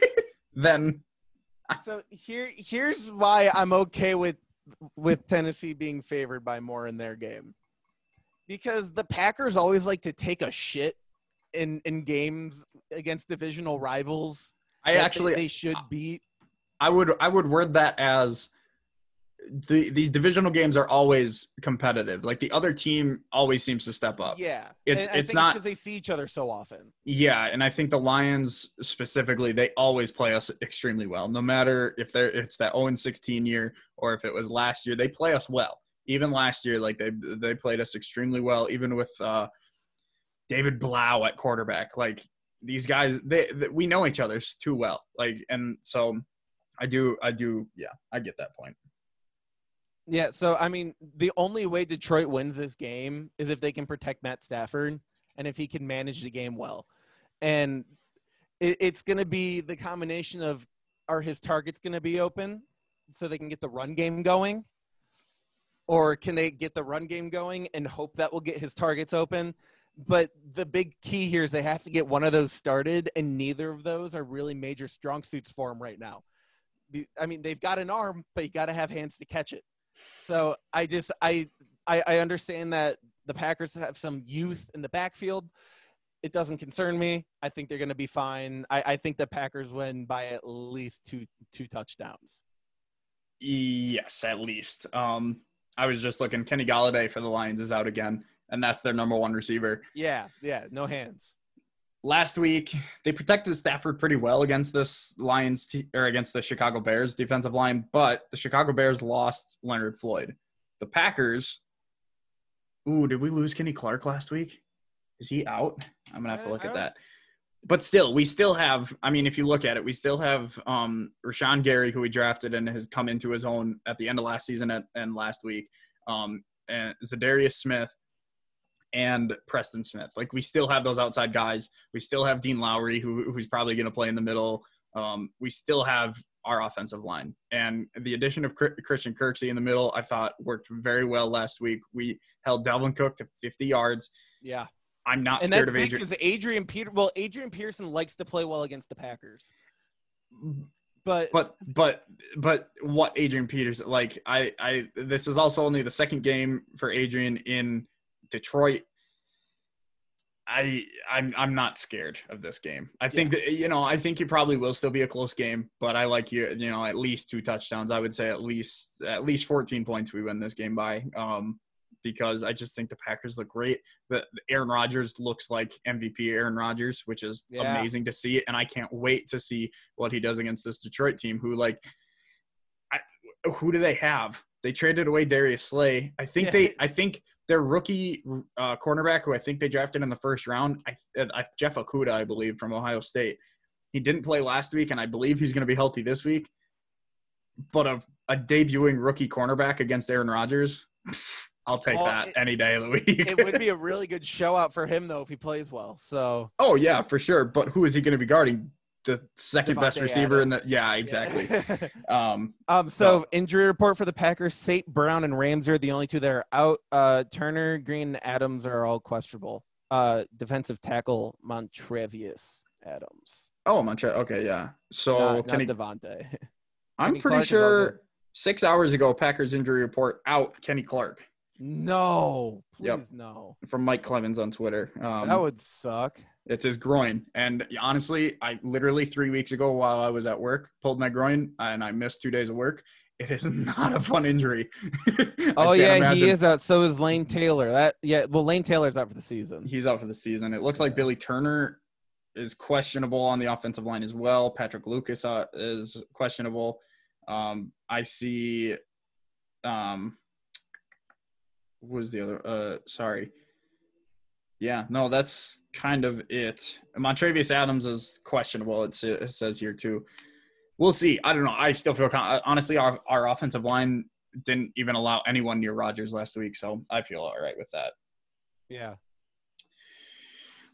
[LAUGHS] than So here here's why I'm okay with with Tennessee being favored by more in their game. Because the Packers always like to take a shit in in games against divisional rivals. I that they- actually they should beat. I would I would word that as the these divisional games are always competitive. Like the other team always seems to step up. Yeah. It's- it's not- because they see each other so often. Yeah, and I think the Lions specifically, they always play us extremely well. No matter if they're it's that 0 16 year or if it was last year, they play us well. Even last year, like they they played us extremely well, even with uh, David Blough at quarterback. Like these guys, they, they we know each other too well. Like, and so I do, I do, yeah, I get that point. Yeah, so I mean, the only way Detroit wins this game is if they can protect Matt Stafford and if he can manage the game well. And it, it's going to be the combination of are his targets going to be open so they can get the run game going? Or can they get the run game going and hope that will get his targets open? But the big key here is they have to get one of those started, and neither of those are really major strong suits for him right now. I mean, they've got an arm, but you got to have hands to catch it. So I just I, I I understand that the Packers have some youth in the backfield. It doesn't concern me. I think they're going to be fine. I, I think the Packers win by at least two two touchdowns. Yes, at least. Um, I was just looking. Kenny Golladay for the Lions is out again, and that's their number one receiver. Yeah, yeah, no hands. Last week they protected Stafford pretty well against this Lions te- or against the Chicago Bears defensive line, but the Chicago Bears lost Leonard Floyd. The Packers. Ooh, did we lose Kenny Clark last week? Is he out? I'm gonna have to look at that. But still, we still have. I mean, if you look at it, we still have um, Rashan Gary, who we drafted and has come into his own at the end of last season and, and last week. Um, and Za'Darius Smith, and Preston Smith. Like we still have those outside guys. We still have Dean Lowry, who who's probably going to play in the middle. Um, we still have our offensive line, and the addition of Christian Kirksey in the middle, I thought worked very well last week. We held Dalvin Cook to 50 yards. Yeah, I'm not and scared of Adrian. because Adrian Peter. Well, Adrian Peterson likes to play well against the Packers, but But but but what Adrian Peters like? I I this is also only the second game for Adrian in Detroit. I I'm I'm not scared of this game. I think that you know I think it probably will still be a close game, but I like you you know at least two touchdowns. I would say at least at least 14 points we win this game by. Um, because I just think the Packers look great. The Aaron Rodgers looks like MVP Aaron Rodgers, which is Yeah. amazing to see, and I can't wait to see what he does against this Detroit team. Who like, I, who do they have? They traded away Darius Slay. I think Yeah. they. I think their rookie uh, cornerback, who I think they drafted in the first round, I, I, Jeff Okudah, I believe, from Ohio State. He didn't play last week, and I believe he's going to be healthy this week. But a, a debuting rookie cornerback against Aaron Rodgers, [LAUGHS] I'll take Well, that it- any day of the week. it would be a [LAUGHS] really good show out for him though if he plays well. So oh yeah, for sure. But who is he going to be guarding? The second best Devontae receiver in the yeah, exactly. Yeah. [LAUGHS] Um, um. So injury report for the Packers: Sate, Brown, and Ramsey are the only two that are out. Uh, Turner, Green, and Adams are all questionable. Uh, defensive tackle Montravius Adams. Oh, Montre. Okay, yeah. So not, Kenny, not Davante. [LAUGHS] I'm Kenny pretty Clark sure six hours ago, Packers injury report out. Kenny Clark no, please Yep. no. from Mike Clemens on Twitter. Um, that would suck. It's his groin. And honestly, I literally three weeks ago while I was at work pulled my groin and I missed two days of work. It is [LAUGHS] not a fun injury. [LAUGHS] Oh yeah, imagine- he is out. So is Lane Taylor. That yeah. Well, Lane Taylor's out for the season. He's out for the season. It looks like Billy Turner is questionable on the offensive line as well. Patrick Lucas uh, is questionable. Um, I see. Um, was the other? Uh, sorry. Yeah, no, that's kind of it. Montravius Adams is questionable. It's, it says here too. We'll see. I don't know. I still feel con- honestly our our offensive line didn't even allow anyone near Rodgers last week, so I feel all right with that. Yeah.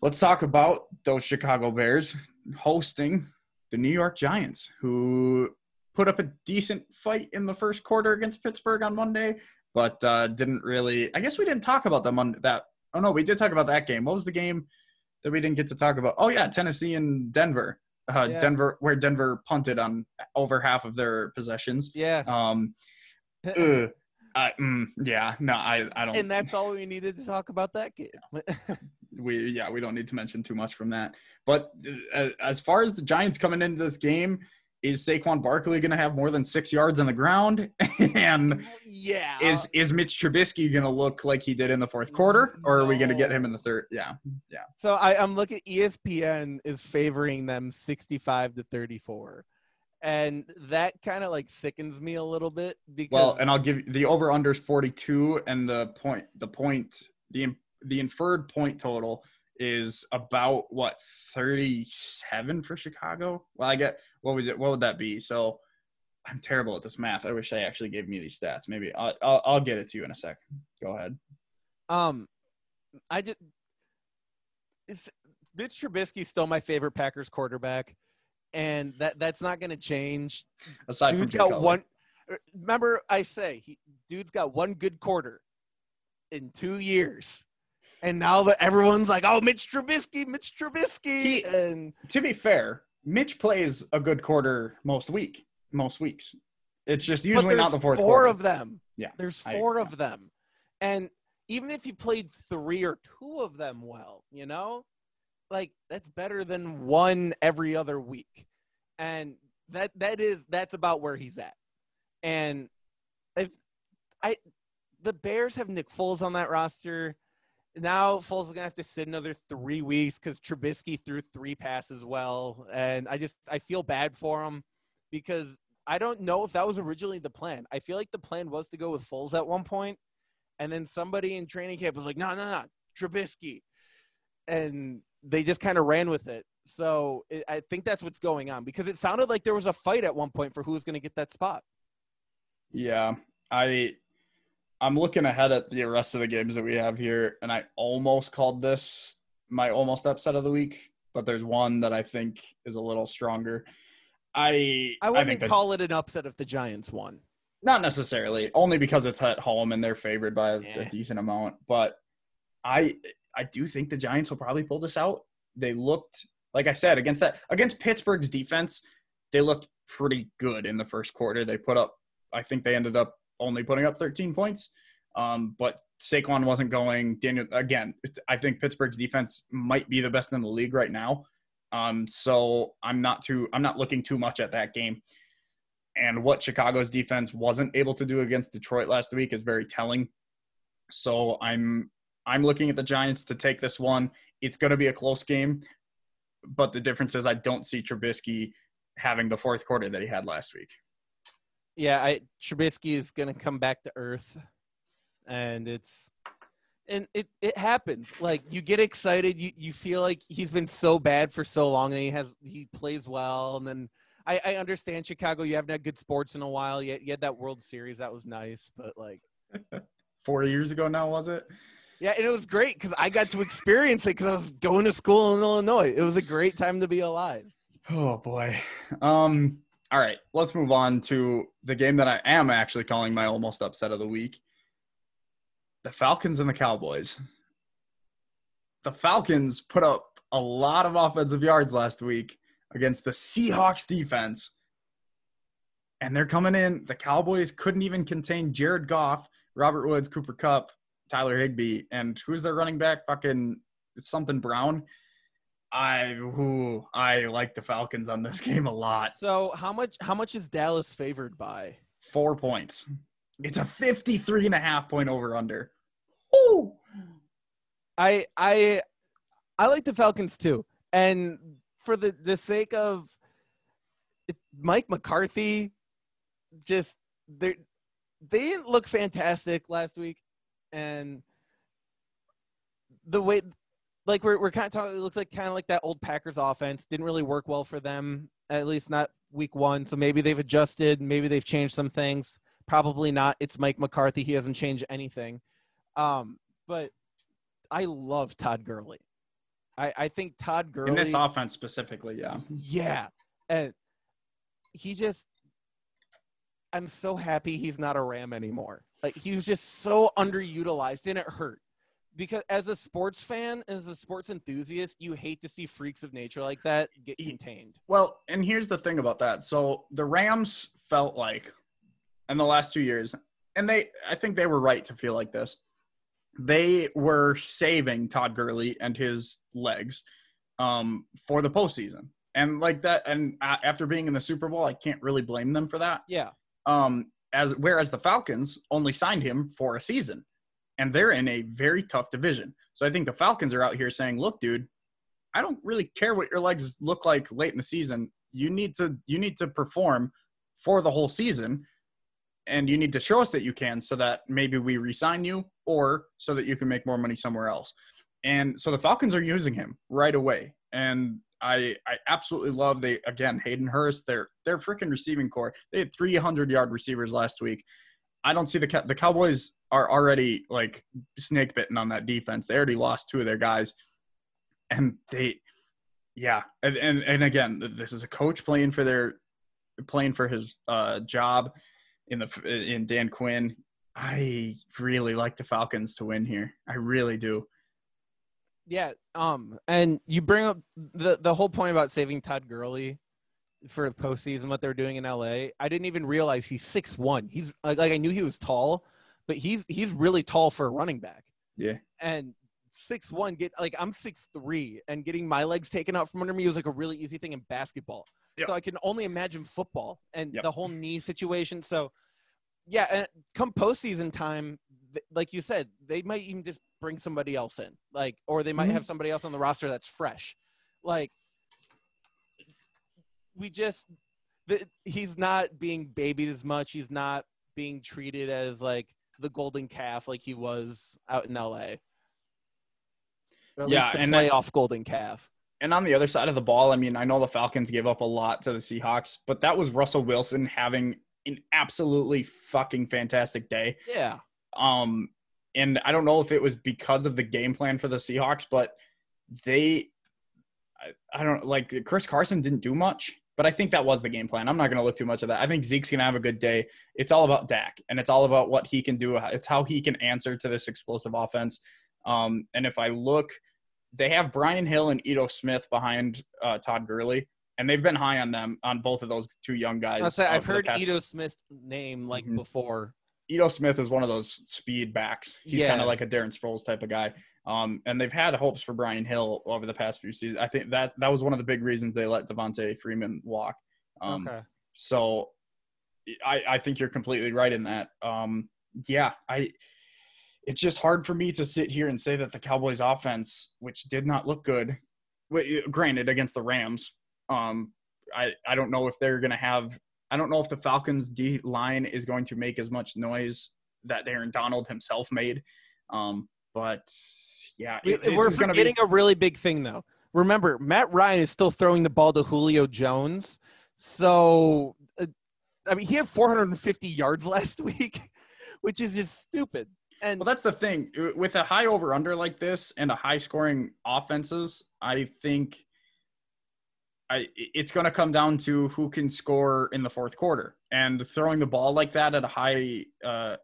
Let's talk about those Chicago Bears hosting the New York Giants, who put up a decent fight in the first quarter against Pittsburgh on Monday, but uh, didn't really. I guess we didn't talk about them on that. Oh no, we did talk about that game. What was the game that we didn't get to talk about? Oh yeah, Tennessee and Denver. Uh, Yeah. Denver, where Denver punted on over half of their possessions. Yeah. Um, [LAUGHS] ugh, I, mm, yeah, no, I, I don't. and that's all we needed to talk about that game. [LAUGHS] we yeah we don't need to mention too much from that but uh, as far as the giants coming into this game is Saquon Barkley going to have more than six yards on the ground [LAUGHS] and yeah. is is Mitch Trubisky going to look like he did in the fourth quarter or are we going to get him in the third yeah yeah. So I, I'm looking. ESPN is favoring them 65 to 34, and that kind of like sickens me a little bit because well and I'll give you the over unders 42 and the point the point the the inferred point total is about what 37 for Chicago. Well, I get what was it? What would that be? So I'm terrible at this math. I wish they actually gave me these stats. Maybe I'll I'll, I'll get it to you in a second. Go ahead. um, I did. it's Mitch Trubisky's still my favorite Packers quarterback, and that that's not going to change. Aside Dude's from got one. er, Remember, I say he, dude's got one good quarter in two years, and now that everyone's like, "Oh, Mitch Trubisky, Mitch Trubisky," He- and To be fair, Mitch plays a good quarter most week, most weeks. It's just usually not the fourth four quarter. of them. Yeah, there's I- four of them, and even if you played three or two of them well, you know, like that's better than one every other week, and that that is that's about where he's at. And if I, the Bears have Nick Foles on that roster. Now Foles is gonna have to sit another three weeks because Trubisky threw three passes well, and I just I feel bad for him because I don't know if that was originally the plan. I feel like the plan was to go with Foles at one point, and then somebody in training camp was like, "No, no, no, Trubisky," and they just kind of ran with it. So it, I think that's what's going on because it sounded like there was a fight at one point for who was going to get that spot. Yeah, I I'm looking ahead at the rest of the games that we have here, and I almost called this my almost upset of the week, but there's one that I think is a little stronger. I I wouldn't think call it an upset if the Giants won. not necessarily, only because it's at home and they're favored by a, Eh. a decent amount. But I I do think the Giants will probably pull this out. They looked like I said against that against Pittsburgh's defense, they looked pretty good in the first quarter. They put up I think they ended up only putting up 13 points. Um, but Saquon wasn't going. Daniel again. I think Pittsburgh's defense might be the best in the league right now. Um, so I'm not too. I'm not looking too much at that game. And what Chicago's defense wasn't able to do against Detroit last week is very telling. So I'm I'm looking at the Giants to take this one. It's going to be a close game, but the difference is I don't see Trubisky having the fourth quarter that he had last week. Yeah, I Trubisky is going to come back to earth, and it's and it it happens. Like you get excited, you you feel like he's been so bad for so long, and he has he plays well, and then. I, I understand Chicago. You haven't had good sports in a while. You had, you had that World Series. That was nice. But, like, [LAUGHS] Four years ago now, was it? yeah, and it was great because I got to experience it because I was going to school in Illinois. It was a great time to be alive. Oh boy. Um. All right. Let's move on to the game that I am actually calling my almost upset of the week. The Falcons and the Cowboys. The Falcons put up a lot of offensive yards last week against the Seahawks defense. And they're coming in. The Cowboys couldn't even contain Jared Goff, Robert Woods, Cooper Kupp, Tyler Higbee, and who's their running back? Fucking something Brown. I who I like the Falcons on this [LAUGHS] game a lot. So how much how much is Dallas favored by? Four points. It's a 53 and a half point over under. Woo! I I I like the Falcons too. And for the the sake of Mike McCarthy just they they didn't look fantastic last week and the way like we're we're kind of talking it looks like kind of like that old Packers offense didn't really work well for them at least not week 1 so maybe they've adjusted maybe they've changed some things probably not it's Mike McCarthy he hasn't changed anything um but I love Todd Gurley. I I think Todd Gurley In this offense specifically, yeah. yeah and he just i'm so happy he's not a ram anymore. Like he was just so underutilized and it hurt because as a sports fan as a sports enthusiast you hate to see freaks of nature like that get contained Well, and here's the thing about that. So the Rams felt like in the last two years, and they I think they were right to feel like this. They were saving Todd Gurley and his legs um, for the postseason. And like that, and after being in the Super Bowl, I can't really blame them for that. yeah Um, as whereas the Falcons only signed him for a season, and they're in a very tough division. So I think the Falcons are out here saying, "Look, dude, I don't really care what your legs look like late in the season. You need to you need to perform for the whole season, and you need to show us that you can, so that maybe we resign you, or so that you can make more money somewhere else." And so the Falcons are using him right away, and I I absolutely love they again Hayden Hurst their their freaking receiving core. They had 300 yard receivers last week. I don't see the the Cowboys are already like snake bitten on that defense. They already lost two of their guys, and they, yeah, and and, and again, this is a coach playing for their playing for his uh, job in the in Dan Quinn. I really like the Falcons to win here. I really do. yeah um and you bring up the the whole point about saving todd Gurley for the postseason what they're doing in la i didn't even realize he's six one he's like, like i knew he was tall but he's he's really tall for a running back Yeah. and six one get like I'm six three and getting my legs taken out from under me was like a really easy thing in basketball. Yep. So I can only imagine football and Yep. the whole knee situation. So yeah, and come postseason time, th- like you said, they might even just bring somebody else in, like, or they might Mhm. have somebody else on the roster that's fresh. Like, we just the, he's not being babied as much. He's not being treated as like the golden calf like he was out in LA. Yeah, and playoff golden calf. And on the other side of the ball, I mean, I know the Falcons gave up a lot to the Seahawks, but that was Russell Wilson having an absolutely fucking fantastic day. Yeah. Um, and I don't know if it was because of the game plan for the Seahawks, but they, I, I don't like Chris Carson didn't do much, but I think that was the game plan. I'm not going to look too much of that. I think Zeke's going to have a good day. It's all about Dak, and it's all about what he can do. It's how he can answer to this explosive offense. Um, and if I look, they have Brian Hill and Ito Smith behind uh, Todd Gurley, and they've been high on them on both of those two young guys. Say I've heard past- Ito Smith's name like Mhm. before. Ito Smith is one of those speed backs. He's Yeah. kind of like a Darren Sproles type of guy. Um, and they've had hopes for Brian Hill over the past few seasons. I think that that was one of the big reasons they let Devonta Freeman walk. Um, okay. So I, I think you're completely right in that. Um, yeah, I. It's just hard for me to sit here and say that the Cowboys' offense, which did not look good, granted against the Rams, um, I I don't know if they're going to have. I don't know if the Falcons' D line is going to make as much noise that Aaron Donald himself made. Um, but yeah, it- we're to be. forgetting a really big thing though. Remember, Matt Ryan is still throwing the ball to Julio Jones. So, uh, I mean, he had 450 yards [LAUGHS] last week, which is just stupid. And Well, that's the thing with a high over under like this and a high scoring offenses. I think I it's going to come down to who can score in the fourth quarter and throwing the ball like that at a high uh,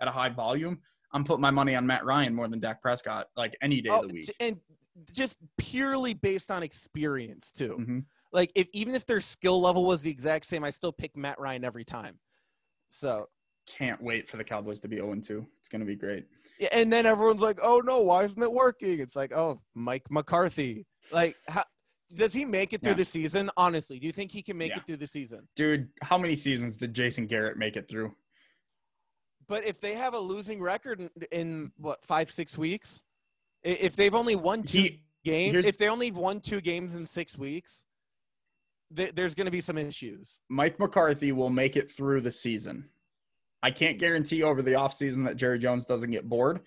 at a high volume. I'm putting my money on Matt Ryan more than Dak Prescott like any day oh, of the week. and just purely based on experience too. hmm Like if even if their skill level was the exact same, I still pick Matt Ryan every time. So Can't wait for the Cowboys to be 0 2. It's going to be great. yeah, and then everyone's like, "Oh no, why isn't it working?" It's like, "Oh, Mike McCarthy." Like, how, does he make it through Yeah. the season? Honestly, do you think he can make Yeah. it through the season? Dude, how many seasons did Jason Garrett make it through? But if they have a losing record in, in what five six weeks, if they've only won two He- games, if they only won two games in six weeks, th- there's going to be some issues. Mike McCarthy will make it through the season. I can't guarantee over the offseason that Jerry Jones doesn't get bored,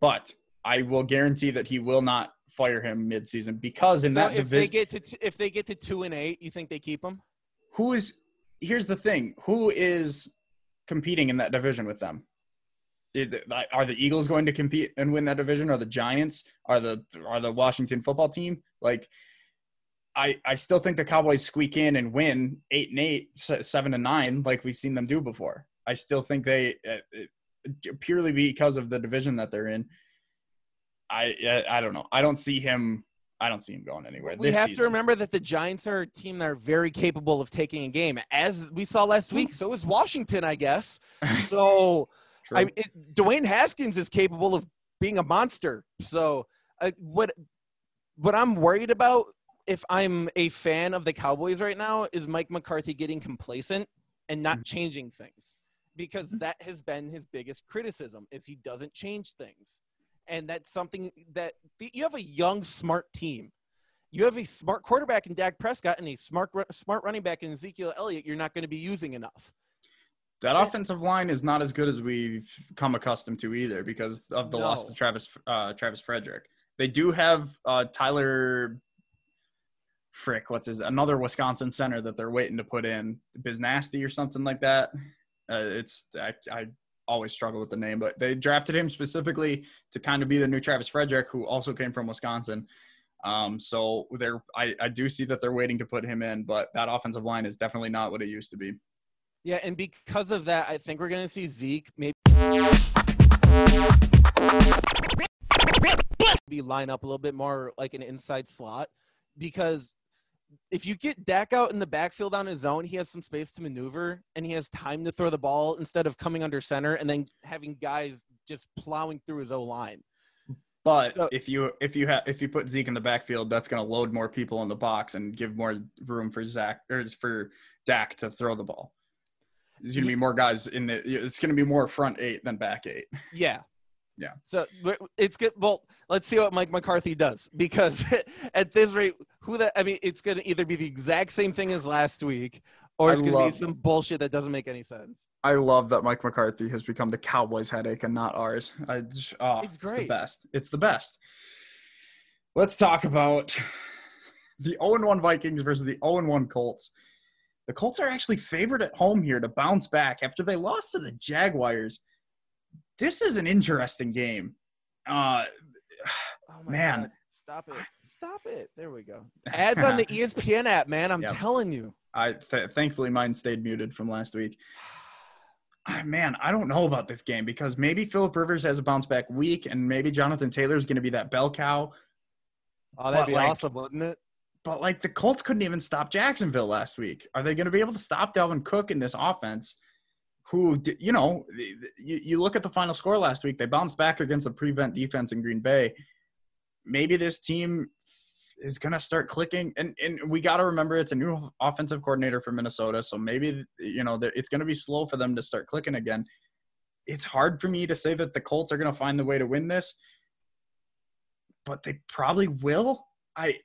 but I will guarantee that he will not fire him midseason because in so that if they get to t- if they get to two and eight, you think they keep him? who is here's the thing who is competing in that division with them? Are the eagles going to compete and win that division? Are the giants are the are the washington football team? Like i i still think the cowboys squeak in and win eight and eight seven and nine like we've seen them do before. I still think they uh, purely because of the division that they're in i I don't know. I don't see him i don't see him going anywhere We have to remember that the Giants are a team that are very capable of taking a game, as we saw last week. So is Washington, I guess. [LAUGHS] So I, it, Dwayne Haskins is capable of being a monster. So uh, what what I'm worried about if I'm a fan of the Cowboys right now is Mike McCarthy getting complacent and not Mhm. changing things because that has been his biggest criticism is he doesn't change things. And that's something that you have a young smart team. You have a smart quarterback in Dak Prescott and a smart smart running back in Ezekiel Elliott you're not going to be using enough. That Yeah. offensive line is not as good as we've come accustomed to either because of the loss No. to Travis uh, Travis Frederick. They do have uh, Tyler Frick, what's his another Wisconsin center that they're waiting to put in Biznasty or something like that. Uh, it's I, I always struggle with the name, but they drafted him specifically to kind of be the new Travis Frederick, who also came from Wisconsin. Um, so they're I, I do see that they're waiting to put him in, but that offensive line is definitely not what it used to be. Yeah, and because of that, I think we're going to see Zeke maybe be line up a little bit more like an inside slot because if you get Dak out in the backfield on his own, he has some space to maneuver and he has time to throw the ball instead of coming under center and then having guys just plowing through his O line. But So- if you if you have if you put Zeke in the backfield, that's going to load more people in the box and give more room for Zach or for Dak to throw the ball. There's going to be more guys in the. It's going to be more front eight than back eight. Yeah. Yeah. So it's good. Well, let's see what Mike McCarthy does because [LAUGHS] at this rate, who that I mean, it's going to either be the exact same thing as last week, or it's going to be some bullshit that doesn't make any sense. I love that Mike McCarthy has become the Cowboys' headache and not ours. I, just- oh, It's the best. It's the best. Let's talk about the 0 1 Vikings versus the 0 1 Colts. The Colts are actually favored at home here to bounce back after they lost to the Jaguars. This is an interesting game. Uh, Oh Man. God. Stop it. Stop it. There we go. [LAUGHS] Ads on the ESPN app, man. I'm Yep. telling you. I th- thankfully mine stayed muted from last week. Ah, man, I don't know about this game because maybe Philip Rivers has a bounce back week, and maybe Jonathan Taylor is going to be that bell cow. Oh, that'd But, be like, awesome, wouldn't it? But like the Colts couldn't even stop Jacksonville last week. Are they going to be able to stop Dalvin Cook in this offense? Who you know, you, you look at the final score last week. They bounced back against a prevent defense in Green Bay. Maybe this team is going to start clicking, and and we got to remember it's a new offensive coordinator for Minnesota. So maybe you know it's going to be slow for them to start clicking again. It's hard for me to say that the Colts are going to find the way to win this, but they probably will. I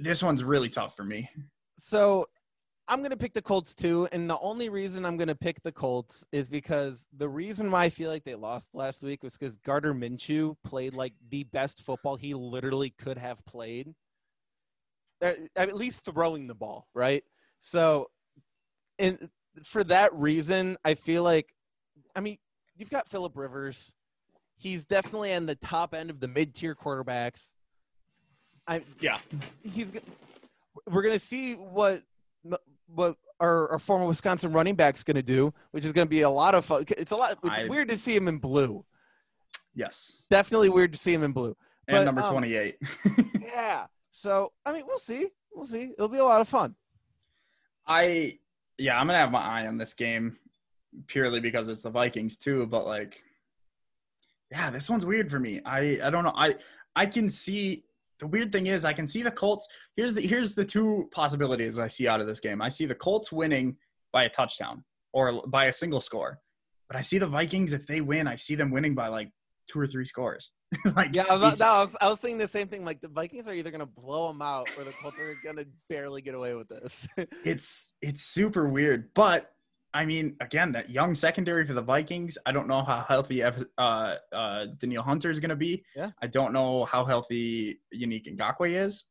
this one's really tough for me. So I'm going to pick the Colts too. And the only reason I'm going to pick the Colts is because the reason why I feel like they lost last week was because Gardner Minshew played like the best football he literally could have played. At least throwing the ball, right? So, and for that reason, I feel like, I mean, you've got Philip Rivers. He's definitely on the top end of the mid-tier quarterbacks. I Yeah. he's we're gonna see what what our, our former Wisconsin running back's gonna do, which is gonna be a lot of fun. It's a lot. It's I- weird to see him in blue. Yes. Definitely weird to see him in blue. And But, number um, 28. [LAUGHS] Yeah. So I mean, we'll see. we'll see. It'll be a lot of fun. I yeah, I'm gonna have my eye on this game purely because it's the Vikings too. But like, yeah, this one's weird for me. I I don't know. I I can see the weird thing is I can see the Colts. Here's the here's the two possibilities I see out of this game. I see the Colts winning by a touchdown or by a single score, but I see the Vikings if they win, I see them winning by like two or three scores. [LAUGHS] like Yeah, I was, no, I, was, I was thinking the same thing. Like the Vikings are either gonna blow them out, or the Colts are gonna barely get away with this. [LAUGHS] it's it's super weird but i mean again that young secondary for the vikings i don't know how healthy uh uh danielle hunter is going to be. Yeah. i don't know how healthy unique ngakwe is.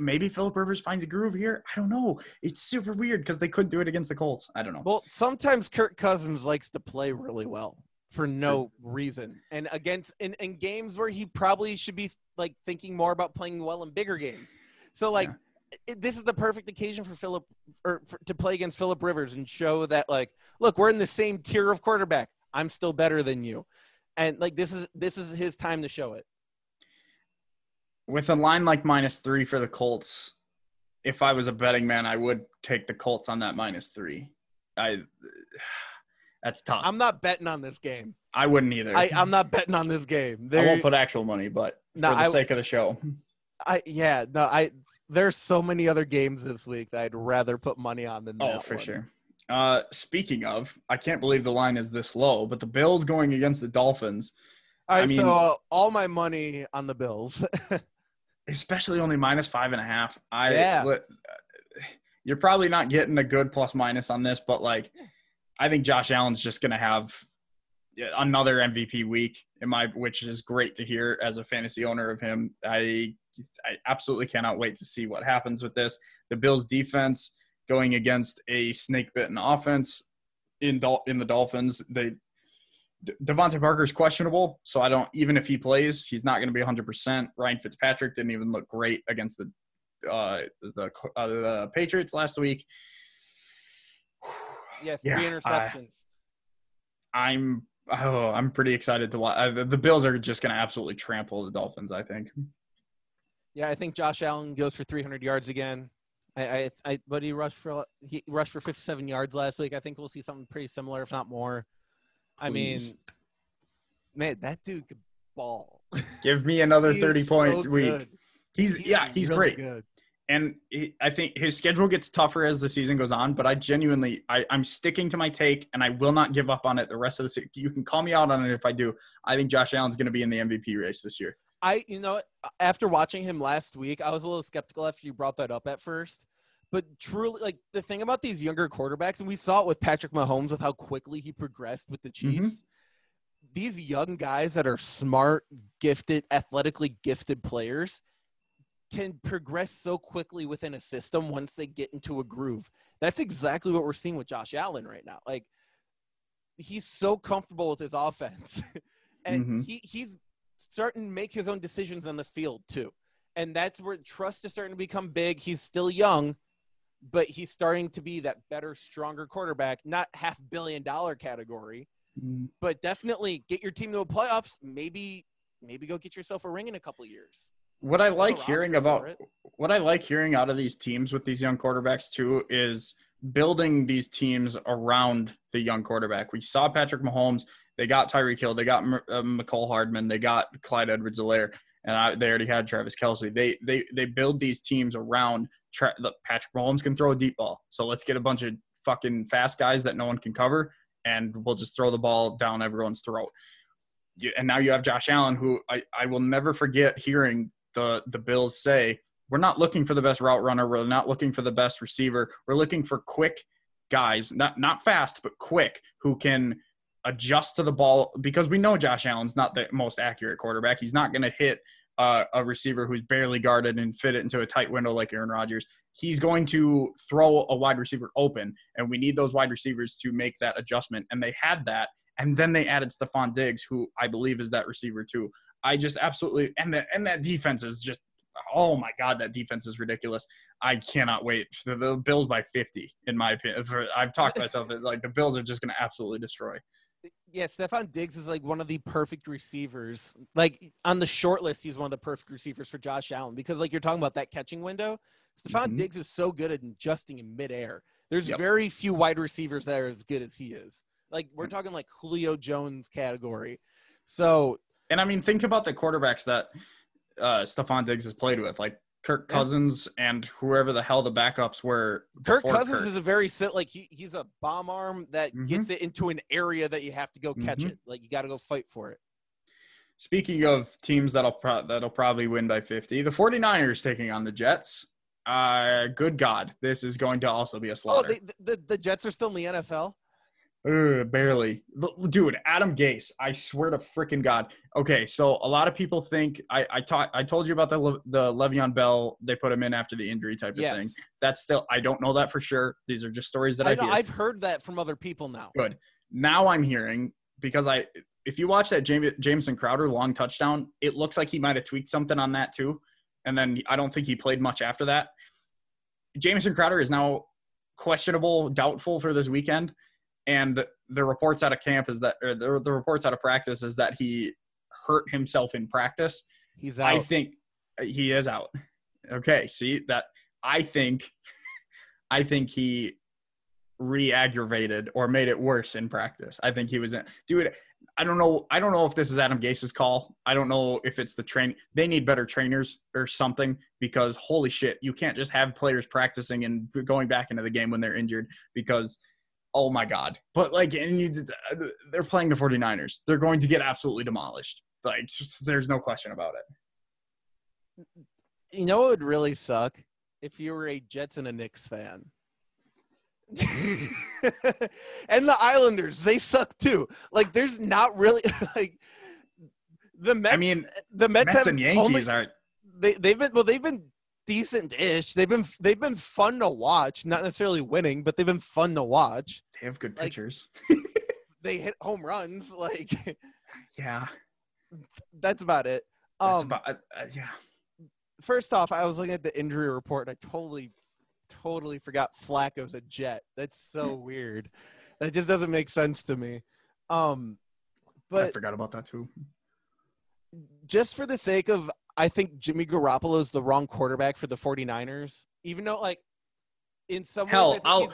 Maybe philip rivers finds a groove here. I don't know. It's super weird because they couldn't do it against the colts. I don't know. Well, sometimes Kirk Cousins likes to play really well for no reason, and against in, in games where he probably should be like thinking more about playing well in bigger games. So like. It, this is the perfect occasion for Philip or for, to play against Philip Rivers and show that like look we're in the same tier of quarterback. I'm still better than you. And like this is this is his time to show it. With a line like minus three for the colts if i was a betting man i would take the colts on that minus three. I that's tough. I'm not betting on this game. I wouldn't either. I, I'm not betting on this game. I won't put actual money, but for No, the I- sake of the show, I yeah, no, I there's so many other games this week that I'd rather put money on than oh, that for one. sure. Uh, speaking of, I can't believe the line is this low, but the Bills going against the Dolphins, All right, I mean- so uh, all my money on the Bills. [LAUGHS] especially only minus five and a half. I Yeah. li- you're probably not getting a good plus minus on this, but like, I think Josh Allen's just gonna have another MVP week in my, which is great to hear as a fantasy owner of him. I I absolutely cannot wait to see what happens with this. The Bills defense going against a snake bitten offense in Dol- in the Dolphins. They D- DeVante Parker's questionable, so I don't even if he plays, he's not going to be 100%. Ryan Fitzpatrick didn't even look great against the uh, the uh, the Patriots last week. [SIGHS] yeah, three Yeah, I- interceptions. I'm oh, I'm pretty excited to watch. Uh, the- the Bills are just going to absolutely trample the Dolphins. I think. Yeah, I think Josh Allen goes for 300 yards again. I, I, I but he rushed for he rushed for 57 yards last week. I think we'll see something pretty similar, if not more. I mean, man, that dude could ball. [LAUGHS] Give me another He is 30 so point week. good. He's, He's yeah, he's really great. Good. and he, I think his schedule gets tougher as the season goes on. But I genuinely, I, I'm sticking to my take, and I will not give up on it the rest of the. se- You can call me out on it if I do. I think Josh Allen's going to be in the MVP race this year. I, you know, after watching him last week, I was a little skeptical after you brought that up at first. But truly, like the thing about these younger quarterbacks, and we saw it with Patrick Mahomes with how quickly he progressed with the Chiefs. These young guys that are smart, gifted, athletically gifted players can progress so quickly within a system once they get into a groove. That's exactly what we're seeing with Josh Allen right now. Like he's so comfortable with his [LAUGHS] offense. and Mhm. he, he's starting to make his own decisions on the field too. And that's where trust is starting to become big. He's still young, but he's starting to be that better, stronger quarterback, not half billion dollar category, mm. but definitely get your team to a playoffs. Maybe, maybe go get yourself a ring in a couple years. What I like hearing about what I like hearing out of these teams with these young quarterbacks too is building these teams around the young quarterback. We saw Patrick Mahomes. They got Tyreek Hill. They got uh, Hardman. They got Clyde Edwards-Helaire, and I, they already had Travis Kelce. They they they build these teams around. Tra- look, Patrick Mahomes can throw a deep ball, so let's get a bunch of fucking fast guys that no one can cover, and we'll just throw the ball down everyone's throat. You, and now you have Josh Allen, who I, I will never forget hearing the the Bills say, "We're not looking for the best route runner. We're not looking for the best receiver. We're looking for quick guys, not not fast, but quick, who can adjust to the ball." Because we know Josh Allen's not the most accurate quarterback. He's not going to hit uh, a receiver who's barely guarded and fit it into a tight window like Aaron Rodgers. He's going to throw a wide receiver open, and we need those wide receivers to make that adjustment. And they had that. And then they added Stefon Diggs, who I believe is that receiver too. I just absolutely and and that defense is just oh my god, that defense is ridiculous. I cannot wait for the Bills by 50 in my opinion. For, I've talked myself like the Bills are just going to absolutely destroy. Yeah, Stefon Diggs is like one of the perfect receivers. Like on the short list, he's one of the perfect receivers for Josh Allen because, like you're talking about that catching window. Stefon Mhm. Diggs is so good at adjusting in midair. There's Yep. very few wide receivers that are as good as he is. Like we're Mm. talking like Julio Jones category. So And I mean, think about the quarterbacks that uh, Stefon Diggs has played with, like Kirk Yeah. Cousins and whoever the hell the backups were. Kirk Cousins Kirk. is a very like he, he's a bomb arm that Mhm. gets it into an area that you have to go catch Mhm. it. Like you got to go fight for it. Speaking of teams that'll pro- that'll probably win by 50, the 49ers taking on the Jets. Uh, good God, this is going to also be a Oh, slaughter. they, the the Jets are still in the NFL. Ugh, barely. Dude, Adam Gase, I swear to freaking God. Okay, so a lot of people think I I taught I told you about the Le- the Le'Veon Bell. They put him in after the injury type of thing. That's still I don't know that for sure. These are just stories that I, I know, hear. I've heard that from other people now. Good. Now I'm hearing because I if you watch that James, Jamison Crowder long touchdown, it looks like he might have tweaked something on that too. And then I don't think he played much after that. Jamison Crowder is now questionable, doubtful for this weekend. And the reports out of camp is that, or the, the reports out of practice is that he hurt himself in practice. He's out. I think he is out. Okay, see that I think [LAUGHS] I think he re-aggravated or made it worse in practice. I think he was in dude, I don't know I don't know if this is Adam Gase's call. I don't know if it's the train they need better trainers or something because holy shit, you can't just have players practicing and going back into the game when they're injured because oh my god. But like and you they're playing the 49ers. They're going to get absolutely demolished. Like there's no question about it. you know it would really suck if you were a Jets and a Knicks fan. [LAUGHS] and the Islanders, they suck too. Like, there's not really [LAUGHS] like the Mets. I mean, the Mets, Mets and Yankees only, are they they've been well they've been decent-ish. They've been they've been fun to watch, not necessarily winning, but they've been fun to watch. they have good Like- pitchers. [LAUGHS] They hit home runs, [LAUGHS] like yeah, that's about it. that's Um, about uh, uh, yeah. first off, I was looking at the injury report and I totally, totally forgot Flacco's a Jet. That's so [LAUGHS] weird. That just doesn't make sense to me. Um, but I forgot about that too. just for the sake of, I think Jimmy Garoppolo is the wrong quarterback for the 49ers, even though, like, in some Hell, ways, I think,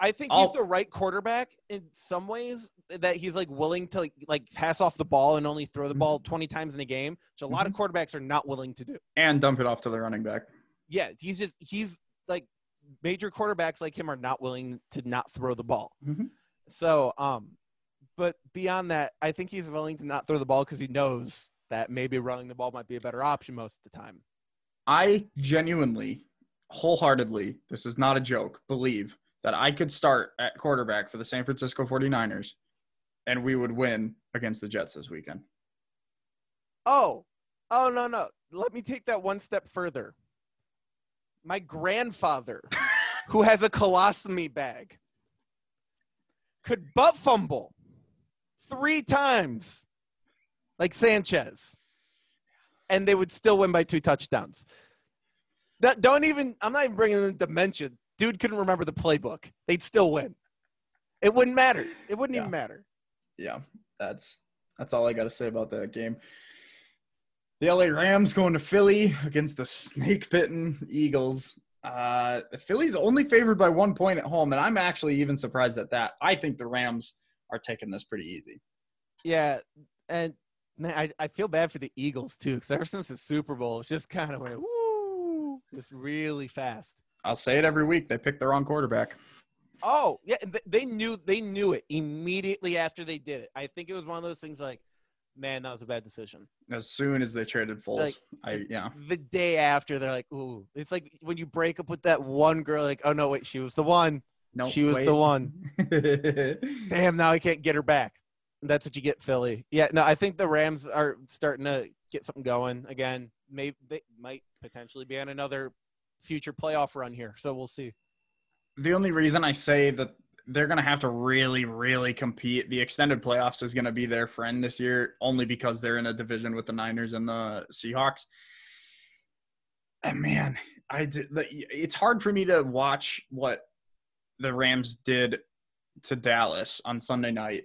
I think he's the right quarterback in some ways that he's like willing to like, like pass off the ball and only throw the Mhm. ball 20 times in a game, which a lot of quarterbacks are not willing to do. And dump it off to the running back. yeah, he's just he's like major quarterbacks like him are not willing to not throw the ball. Mhm. So, um, but beyond that, I think he's willing to not throw the ball because he knows that maybe running the ball might be a better option most of the time. I genuinely, wholeheartedly, this is not a joke, believe that I could start at quarterback for the San Francisco 49ers and we would win against the Jets this weekend. Oh, oh no no, let me take that one step further. My grandfather, [LAUGHS] who has a colostomy bag, could butt fumble three times, like Sanchez, and they would still win by two touchdowns. That don't even. I'm not even bringing in dementia. Dude couldn't remember the playbook. They'd still win. It wouldn't matter. It wouldn't even matter. Yeah, that's that's all I got to say about that game. The LA Rams going to Philly against the snake bitten Eagles. Uh, the Philly's only favored by one point at home, and I'm actually even surprised at that. I think the Rams are taking this pretty easy. Yeah, and man, I, I feel bad for the Eagles too, because ever since the Super Bowl, it's just kind of went woo, just really fast. I'll say it every week. They picked the wrong quarterback. Oh yeah, they knew they knew it immediately after they did it. I think it was one of those things like, man, that was a bad decision. As soon as they traded Foles, Like, I yeah. The day after, they're like, ooh, it's like when you break up with that one girl, like, oh no, wait, she was the one. No, she was the one. [LAUGHS] Damn, now I can't get her back. That's what you get, Philly. Yeah, no, I think the Rams are starting to get something going again. Maybe they might potentially be on another future playoff run here. So we'll see. the only reason I say that they're going to have to really, really compete, the extended playoffs is going to be their friend this year, only because they're in a division with the Niners and the Seahawks. And man, I did, it's hard for me to watch what the Rams did to Dallas on Sunday night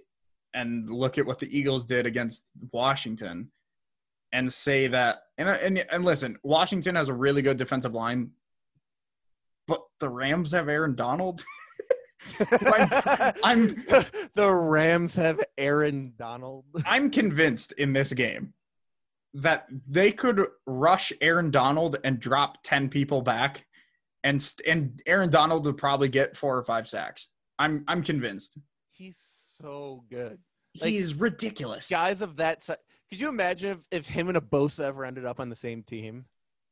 and look at what the Eagles did against Washington and say that and and and listen, Washington has a really good defensive line, but the Rams have Aaron Donald. [LAUGHS] I'm, I'm [LAUGHS] the Rams have Aaron Donald. [LAUGHS] I'm convinced in this game that they could rush Aaron Donald and drop 10 people back and and Aaron Donald would probably get four or five sacks. I'm I'm convinced. He's so good. Like, He's ridiculous. Guys of that size. Could you imagine if, if him and a Bosa ever ended up on the same team?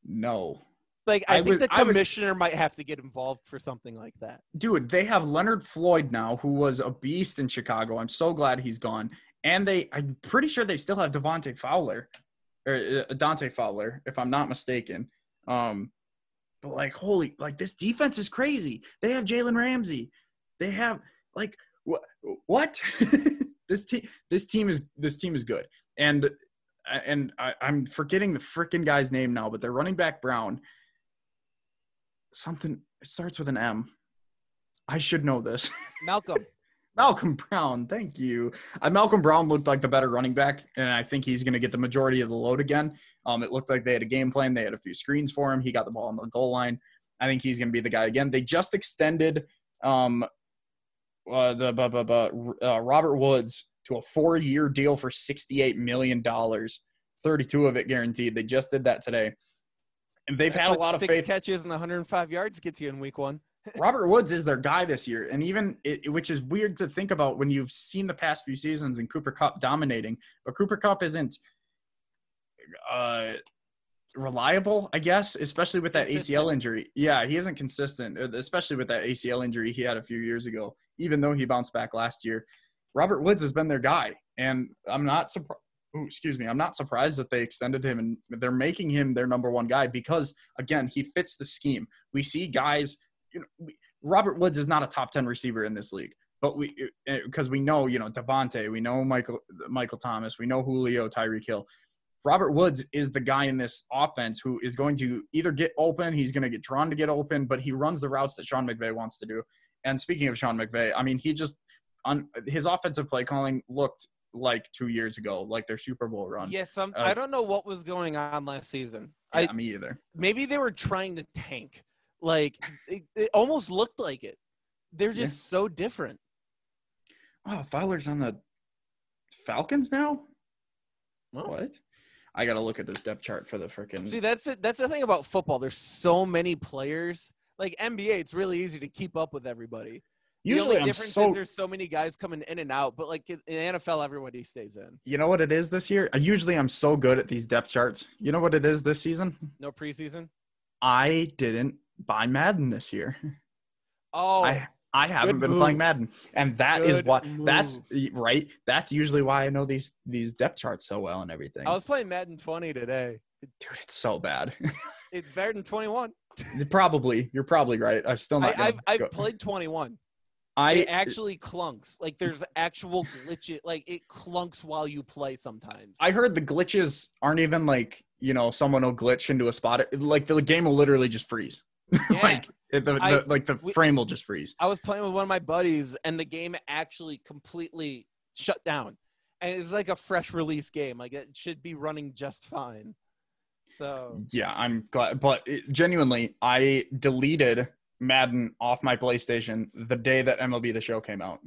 No. Like I, I think was- the I was- commissioner might have to get involved for something like that. Dude, they have Leonard Floyd now, who was a beast in Chicago. I'm so glad he's gone. And they, I'm pretty sure they still have Devontae Fowler, or uh, Dante Fowler, if I'm not mistaken. Um, but like, holy, like this defense is crazy. They have Jalen Ramsey. They have like what? What? [LAUGHS] this team, this team is this team is good. And and I, I'm forgetting the freaking guy's name now, but they're running back Brown. Something it starts with an M. I should know this. [LAUGHS] Malcolm. Malcolm Brown, thank you. Uh, Malcolm Brown looked like the better running back, and I think he's going to get the majority of the load again. Um, it looked like they had a game plan. They had a few screens for him. He got the ball on the goal line. I think he's going to be the guy again. They just extended um, uh, the bu- bu- bu- uh, Robert Woods to a four-year deal for sixty-eight million dollars, thirty-two of it guaranteed. They just did that today, and they've had a lot of six faith. catches and 105 yards gets you in week one. [LAUGHS] Robert Woods is their guy this year, and even it, which is weird to think about when you've seen the past few seasons and Cooper Kupp dominating, but Cooper Kupp isn't uh, reliable, I guess, especially with that ACL injury. Yeah, he isn't consistent, uh, especially with that ACL injury he had a few years ago. Even though he bounced back last year, Robert Woods has been their guy, and I'm not surprised. Excuse me, I'm not surprised that they extended him and they're making him their number one guy because again, he fits the scheme. We see guys you know, we, Robert Woods is not a top 10 receiver in this league, but we, because we know, you know, Davante, we know Michael, Michael Thomas, we know Julio, Tyreek Hill. Robert Woods is the guy in this offense who is going to either get open, he's going to get drawn to get open, but he runs the routes that Sean McVay wants to do. And speaking of Sean McVay, I mean, he just on his offensive play calling looked like two years ago, like their Super Bowl run. Yeah, some Uh, I don't know what was going on last season. Yeah, I me either. maybe they were trying to tank. Like it, it almost looked like it. They're Yeah. just so different. Oh, Fowler's on the Falcons now. Well, What? I gotta look at this depth chart for the freaking. See, that's it. That's the thing about football. There's so many players. Like NBA, it's really easy to keep up with everybody. The Usually, only I'm difference so. is there's so many guys coming in and out. But like in NFL, everybody stays in. You know what it is this year? Usually, I'm so good at these depth charts. You know what it is this season? No preseason. I didn't buy Madden this year. Oh, I I haven't Good been playing. Madden, and that is Good why. That's right. That's usually why I know these these depth charts so well and everything. I was playing Madden 20 today. Dude, it's so bad. [LAUGHS] It's better than 21. probably, you're probably right. I'm still not. gonna I've I've played 21. I it actually clunks. Like there's actual glitch. Like it clunks while you play sometimes. I heard the glitches aren't even like you know someone will glitch into a spot. Like the game will literally just freeze. [LAUGHS] Yeah. like it, the, I- like the we- frame will just freeze. I was playing with one of my buddies, and the game actually completely shut down. And it's like a fresh release game. Like it should be running just fine. So Yeah, I'm glad. But it, genuinely, I deleted Madden off my PlayStation the day that MLB The Show came out.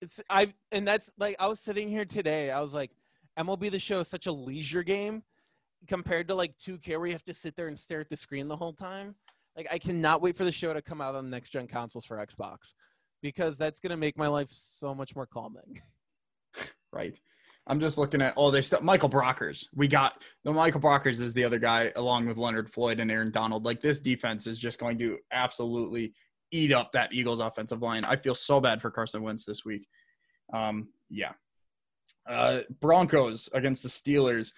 it's I've and that's like I was sitting here today. I was like, MLB the Show is such a leisure game compared to like 2K where you have to sit there and stare at the screen the whole time. Like I cannot wait for the show to come out on next gen consoles for Xbox because that's gonna make my life so much more calming. [LAUGHS] Right. I'm just looking at all this stuff. Michael Brockers. We got the Michael Brockers is the other guy, along with Leonard Floyd and Aaron Donald. Like this defense is just going to absolutely eat up that Eagles offensive line. I feel so bad for Carson Wentz this week. Um, yeah. Uh, Broncos against the Steelers.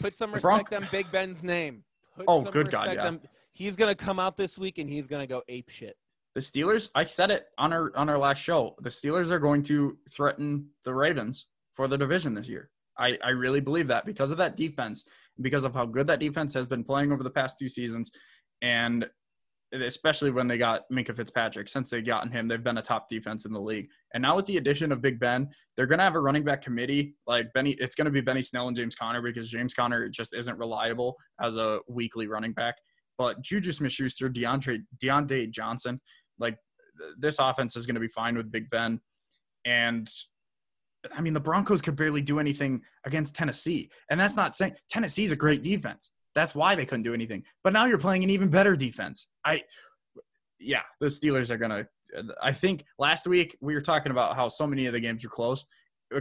Put some respect Bronc- on Big Ben's name. Oh, good God, yeah. on- he's gonna come out this week and he's gonna go ape shit. The Steelers, I said it on our on our last show. The Steelers are going to threaten the Ravens for the division this year. I, I really believe that because of that defense, because of how good that defense has been playing over the past two seasons. And especially when they got Minkah Fitzpatrick. Since they've gotten him, they've been a top defense in the league. And now with the addition of Big Ben, they're going to have a running back committee. Like Benny, it's going to be Benny Snell and James Conner because James Conner just isn't reliable as a weekly running back. But Juju Smith-Schuster, DeAndre Johnson, like this offense is going to be fine with Big Ben. And I mean, the Broncos could barely do anything against Tennessee. And that's not saying Tennessee's a great defense. That's why they couldn't do anything. But now you're playing an even better defense. I, yeah, the Steelers are going to. I think last week we were talking about how so many of the games are close.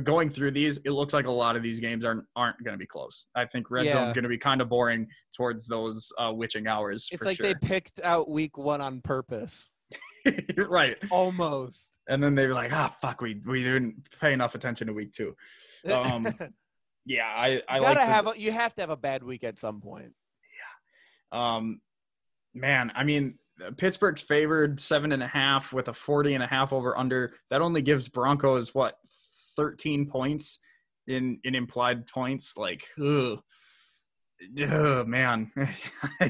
Going through these, it looks like a lot of these games aren't aren't going to be close. I think red Yeah. zone's going to be kind of boring towards those uh, witching hours. It's like sure. they picked out week one on purpose. [LAUGHS] right. Almost. And then they were like, ah, fuck, we we didn't pay enough attention to week two. [LAUGHS] Um, Yeah, I I you like gotta the- have a, you have to have a bad week at some point. Yeah. Um, man, I mean, Pittsburgh's favored seven and a half with a 40 and a half over under. That only gives Broncos what 13 points in in implied points. Like, ugh, ugh man. [LAUGHS]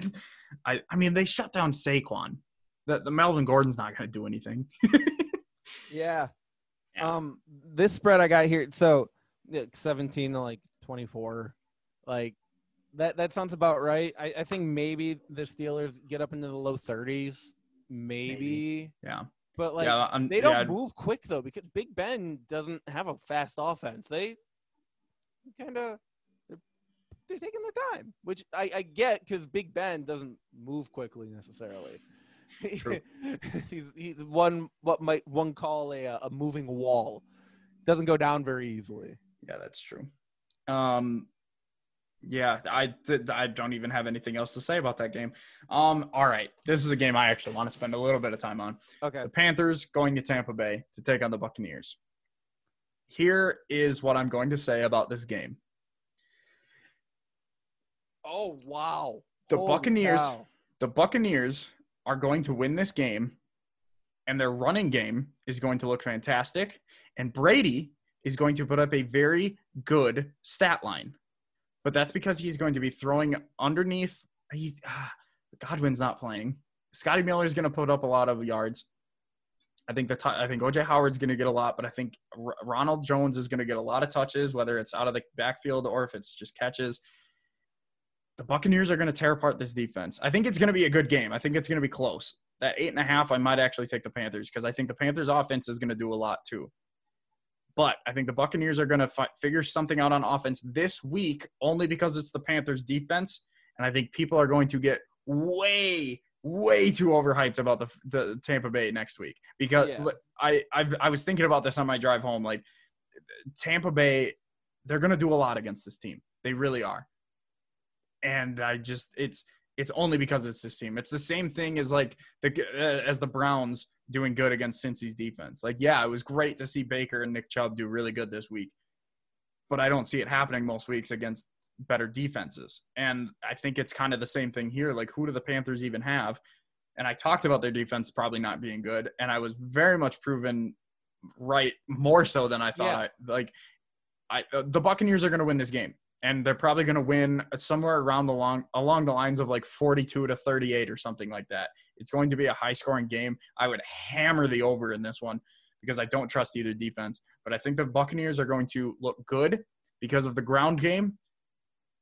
I I mean, they shut down Saquon. The, the Melvin Gordon's not going to do anything. [LAUGHS] Yeah. Yeah. Um, this spread I got here, so yeah, 17 to like 24, like that. That sounds about right. I, I think maybe the Steelers get up into the low 30s, maybe, yeah, but like yeah. I'm- they don't yeah, move quick though because Big Ben doesn't have a fast offense. They kind of they're, they're taking their time, which I, I get because Big Ben doesn't move quickly necessarily. [LAUGHS] He's he's one what might one call a a moving wall. Doesn't go down very easily. Yeah, that's true. Um, yeah, I I don't even have anything else to say about that game. Um, all right, this is a game I actually want to spend a little bit of time on. Okay. The Panthers going to Tampa Bay to take on the Buccaneers. Here is what I'm going to say about this game. Oh wow. The Holy Buccaneers, cow. the Buccaneers are going to win this game, and their running game is going to look fantastic. And Brady is going to put up a very good stat line, but that's because he's going to be throwing underneath. He's ah, Godwin's not playing. Scotty Miller is going to put up a lot of yards. I think the t- I think OJ Howard's going to get a lot, but I think R- Ronald Jones is going to get a lot of touches, whether it's out of the backfield or if it's just catches. The Buccaneers are going to tear apart this defense. I think it's going to be a good game. I think it's going to be close. That eight and a half, I might actually take the Panthers because I think the Panthers' offense is going to do a lot too. But I think the Buccaneers are going to fi- figure something out on offense this week only because it's the Panthers' defense, and I think people are going to get way, way too overhyped about the the Tampa Bay next week because Yeah. I I've, I was thinking about this on my drive home. Like Tampa Bay, they're going to do a lot against this team. They really are, and I just it's it's only because it's this team. It's the same thing as like the uh, as the Browns doing good against Cincy's defense. Like, yeah, it was great to see Baker and Nick Chubb do really good this week, but I don't see it happening most weeks against better defenses. And I think it's kind of the same thing here. Like, who do the Panthers even have? And I talked about their defense probably not being good, and I was very much proven right more so than I thought. Like, I uh, the Buccaneers are going to win this game, and they're probably going to win somewhere around the long along the lines of like 42 to 38 or something like that. It's going to be a high scoring game. I would hammer the over in this one because I don't trust either defense. But I think the Buccaneers are going to look good because of the ground game.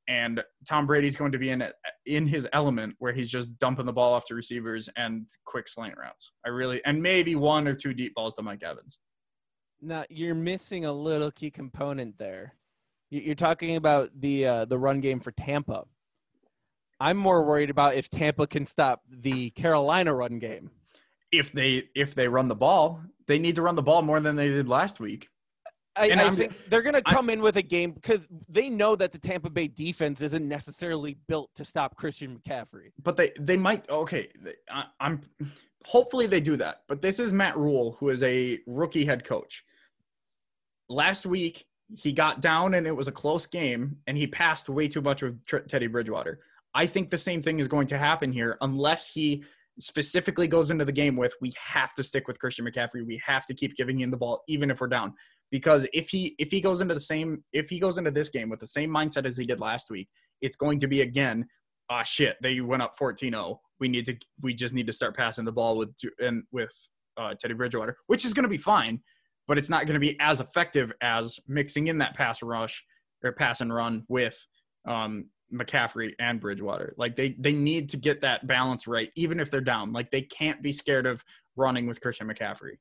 And Tom Brady's going to be in in his element where he's just dumping the ball off to receivers and quick slant routes. I really and maybe one or two deep balls to Mike Evans. Now you're missing a little key component there. You- You're talking about the uh, the run game for Tampa. I'm more worried about if Tampa can stop the Carolina run game. If they if they run the ball, they need to run the ball more than they did last week. I, I think they're going to I- come in with a game because they know that the Tampa Bay defense isn't necessarily built to stop Christian McCaffrey. but they they might okay I, i'm hopefully they do that but this is matt Rhule who is a rookie head coach last week he got down and it was a close game and he passed way too much with Tr- teddy bridgewater. I think the same thing is going to happen here. Unless he specifically goes into the game with we have to stick with christian mccaffrey. We have to keep giving him the ball even if we're down. Because if he if he goes into the same if he goes into this game with the same mindset as he did last week it's going to be again ah shit, they went up 14-0. We need to we just need to start passing the ball with and with uh, Teddy Bridgewater, which is going to be fine, but it's not going to be as effective as mixing in that pass rush or pass and run with um, McCaffrey and Bridgewater. Like they they need to get that balance right, even if they're down. Like they can't be scared of running with Christian McCaffrey.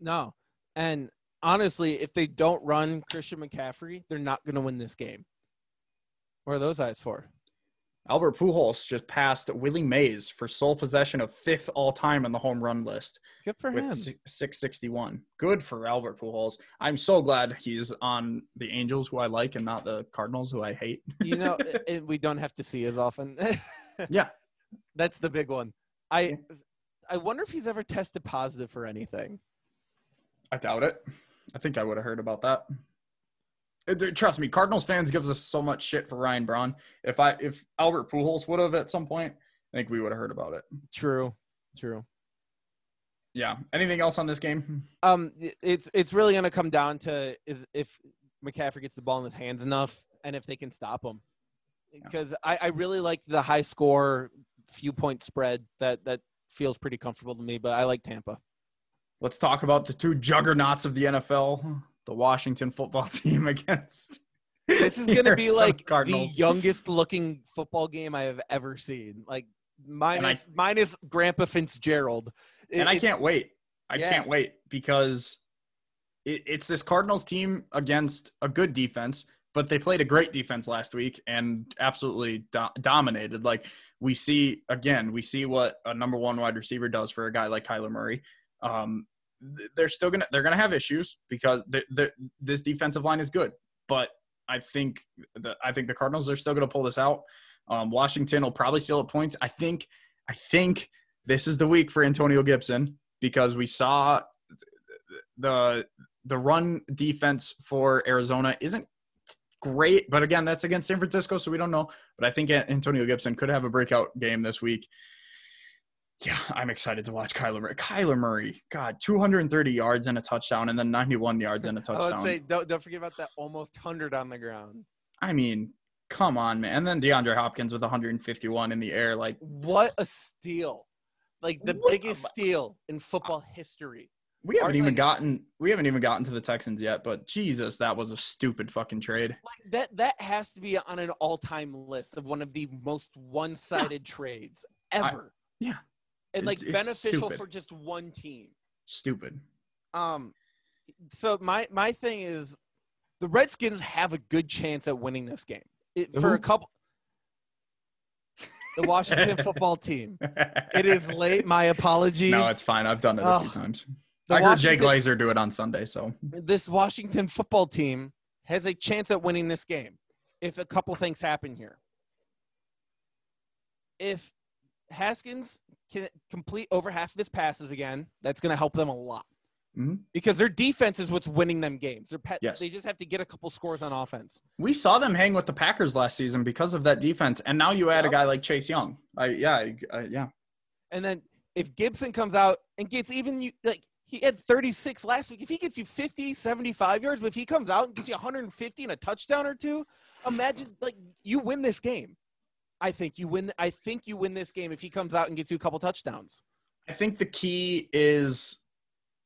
No. And honestly, if they don't run Christian McCaffrey, they're not going to win this game. What are those eyes for? Albert Pujols just passed Willie Mays for sole possession of fifth all time on the home run list Good for with him. 661. Good for Albert Pujols. I'm so glad he's on the Angels, who I like, and not the Cardinals, who I hate. you know, [LAUGHS] and we don't have to see as often. [LAUGHS] Yeah. That's the big one. I I wonder if he's ever tested positive for anything. I doubt it. I think I would have heard about that. Trust me, Cardinals fans gives us so much shit for Ryan Braun. If I if Albert Pujols would have at some point, I think we would have heard about it. True. True. Yeah. Anything else on this game? Um, it's it's really going to come down to is if McCaffrey gets the ball in his hands enough, and if they can stop him. Because I, I really liked the high score, few point spread. That that feels pretty comfortable to me. But I like Tampa. Let's talk about the two juggernauts of the NFL, the Washington football [LAUGHS] team against. This is going [LAUGHS] to be like the youngest looking football game I have ever seen. Like minus I- minus Grandpa Fitzgerald. It- and I can't wait. I Yeah. can't wait because it, it's this Cardinals team against a good defense, but they played a great defense last week and absolutely do- dominated. Like we see again, we see what a number one wide receiver does for a guy like Kyler Murray. Um, they're still gonna they're gonna have issues because the the this defensive line is good, but I think the I think the Cardinals are still gonna pull this out. Um, Washington will probably steal at points. I think I think this is the week for Antonio Gibson because we saw the the run defense for Arizona isn't great, but again, that's against San Francisco, so we don't know. But I think Antonio Gibson could have a breakout game this week. Yeah, I'm excited to watch Kyler Murray. Kyler Murray, God, 230 yards and a touchdown, and then 91 yards and a touchdown. [LAUGHS] I would say don't don't forget about that almost hundred on the ground. I mean, come on, man. And then DeAndre Hopkins with 151 in the air, like What a steal! Like the What- biggest steal in football history. we haven't even like- gotten we haven't even gotten to the Texans yet. But Jesus, that was a stupid fucking trade. Like that that has to be on an all-time list of one of the most one-sided trades ever. yeah. And like It's- it's beneficial stupid. for just one team. Stupid. Um so my my thing is the Redskins have a good chance at winning this game. It, for a couple the Washington [LAUGHS] football team. It is late. My apologies. No, it's fine. I've done it a few times. The I heard Jay Glazer do it on Sunday, so this Washington football team has a chance at winning this game if a couple things happen here. If Haskins can complete over half of his passes again, that's going to help them a lot. Mhm. Because their defense is what's winning them games. They're pe- Yes. They just have to get a couple scores on offense. we saw them hang with the Packers last season because of that defense, and now you add a guy like Chase Young. I yeah, I, I, yeah. And then if Gibson comes out and gets even you like he had 36 last week. If he gets you 50, 75 yards, but if he comes out and gets you 150 and a touchdown or two, imagine like you win this game. I think you win. I think you win this game if he comes out and gets you a couple touchdowns. I think the key is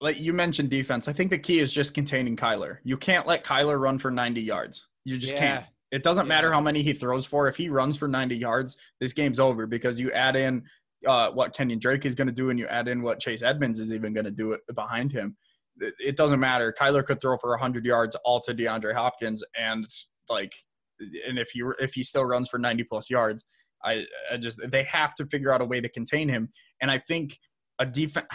like you mentioned defense. I think the key is just containing Kyler. You can't let Kyler run for 90 yards. You just can't. It doesn't matter how many he throws for. If he runs for 90 yards, this game's over because you add in uh, what Kenyan Drake is going to do and you add in what Chase Edmonds is even going to do it behind him. It, it doesn't matter. Kyler could throw for 100 yards all to DeAndre Hopkins and like and if he if he still runs for 90 plus yards, I, I just they have to figure out a way to contain him. And I think a defense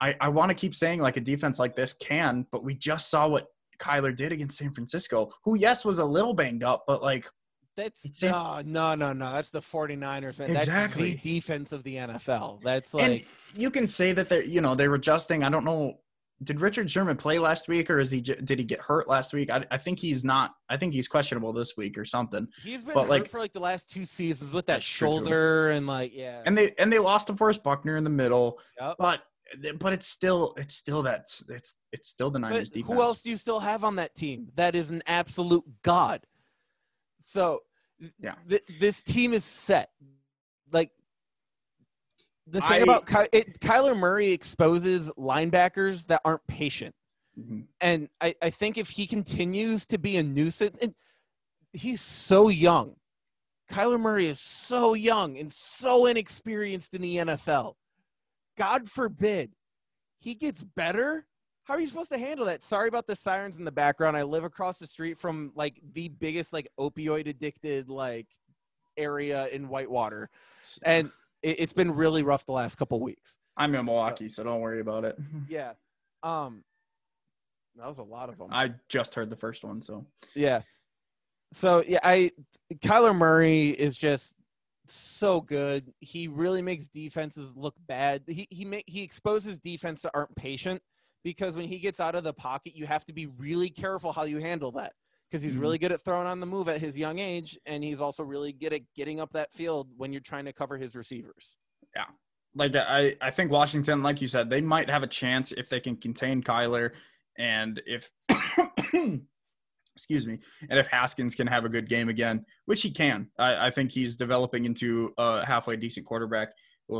I, I want to keep saying like a defense like this can, but we just saw what Kyler did against San Francisco, who yes was a little banged up, but like That's in- no, uh, no, no, no. That's the 49ers, man. Exactly. That's the defense of the NFL. That's like and you can say that they you know they were adjusting. I don't know. Did Richard Sherman play last week, or is he did he get hurt last week? I, I think he's not. I think he's questionable this week or something. he's been but, hurt like- for like the last two seasons with that That's true, too. shoulder and like yeah. And they and they lost to Forrest Buckner in the middle, Yep. but but it's still it's still that it's it's still the Niners But defense. who else do you still have on that team? That is an absolute god. So Yeah. Th- this team is set. Like the thing I- about Ky- it, Kyler Murray exposes linebackers that aren't patient. Mhm. And I, I think if he continues to be a nuisance, and he's so young. Kyler Murray is so young and so inexperienced in the NFL. God forbid he gets better. How are you supposed to handle that? Sorry about the sirens in the background. I live across the street from like the biggest like opioid addicted like area in Whitewater, and it, it's been really rough the last couple weeks. I'm in Milwaukee, so don't worry about it. [LAUGHS] Yeah. Um that was a lot of them. I just heard the first one, so yeah. So yeah, I Kyler Murray is just so good. He really makes defenses look bad. He he make he exposes defense that aren't patient because when he gets out of the pocket, you have to be really careful how you handle that because he's Mhm. really good at throwing on the move at his young age, and he's also really good at getting up that field when you're trying to cover his receivers. Yeah. Like I, I think Washington, like you said, they might have a chance if they can contain Kyler and if [COUGHS] excuse me, and if Haskins can have a good game again, which he can. I, I think he's developing into a halfway decent quarterback.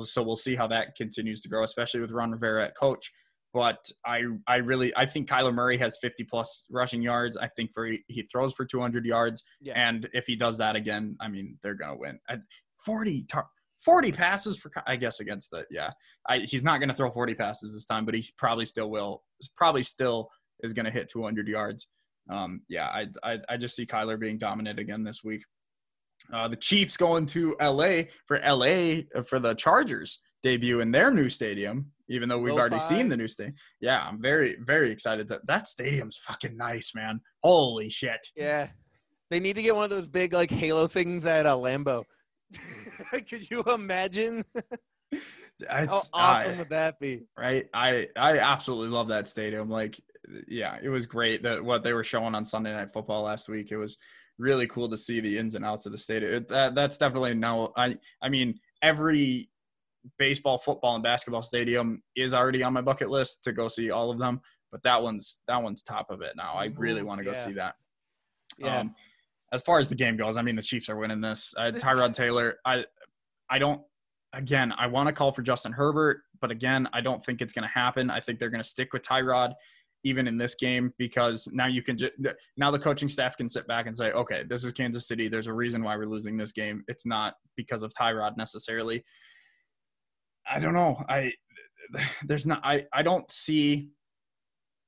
So we'll see how that continues to grow, especially with Ron Rivera at coach. But I, I really, I think Kyler Murray has 50 plus rushing yards. I think for he throws for 200 yards, Yeah. and if he does that again, I mean, they're gonna win. I, 40 tar- 40 passes for, I guess against the yeah. I, he's not gonna throw 40 passes this time, but he probably still will. Probably still is gonna hit 200 yards. Um, yeah, I, I I just see Kyler being dominant again this week. Uh, the Chiefs going to LA for LA uh, for the Chargers debut in their new stadium, even though we've already seen the new stadium. Yeah, I'm very, very excited that that stadium's fucking nice, man. Holy shit. Yeah. They need to get one of those big like Halo things at uh, Lambeau. [LAUGHS] Could you imagine? [LAUGHS] How It's, awesome I- would that be? right? I I absolutely love that stadium. Like, yeah, it was great that what they were showing on Sunday Night Football last week. It was really cool to see the ins and outs of the stadium. It, that, that's definitely now. I I mean, every baseball, football, and basketball stadium is already on my bucket list to go see all of them. But that one's that one's top of it now. I really want to go yeah. see that. Yeah. Um, as far as the game goes, I mean, the Chiefs are winning this. Uh, Tyrod Taylor, I, I don't. Again, I want to call for Justin Herbert, but again, I don't think it's going to happen. I think they're going to stick with Tyrod, even in this game, because now you can just now the coaching staff can sit back and say, okay, this is Kansas City. There's a reason why we're losing this game. It's not because of Tyrod necessarily. I don't know. I [SIGHS] there's not. I I don't see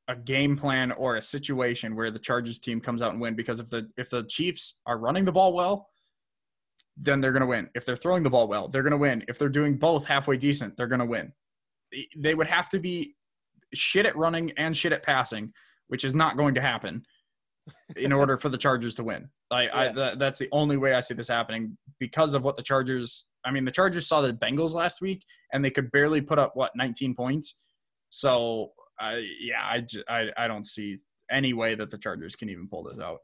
a game plan or a situation where the Chargers team comes out and win because if the if the Chiefs are running the ball well, then they're going to win. If they're throwing the ball well, they're going to win. If they're doing both halfway decent, they're going to win. They- They would have to be shit at running and shit at passing, which is not going to happen in order for the Chargers to win. I, I Yeah. that's the only way I see this happening because of what the Chargers. I mean, the Chargers saw the Bengals last week and they could barely put up what 19 points. So, I yeah, I, j- I I don't see any way that the Chargers can even pull this out.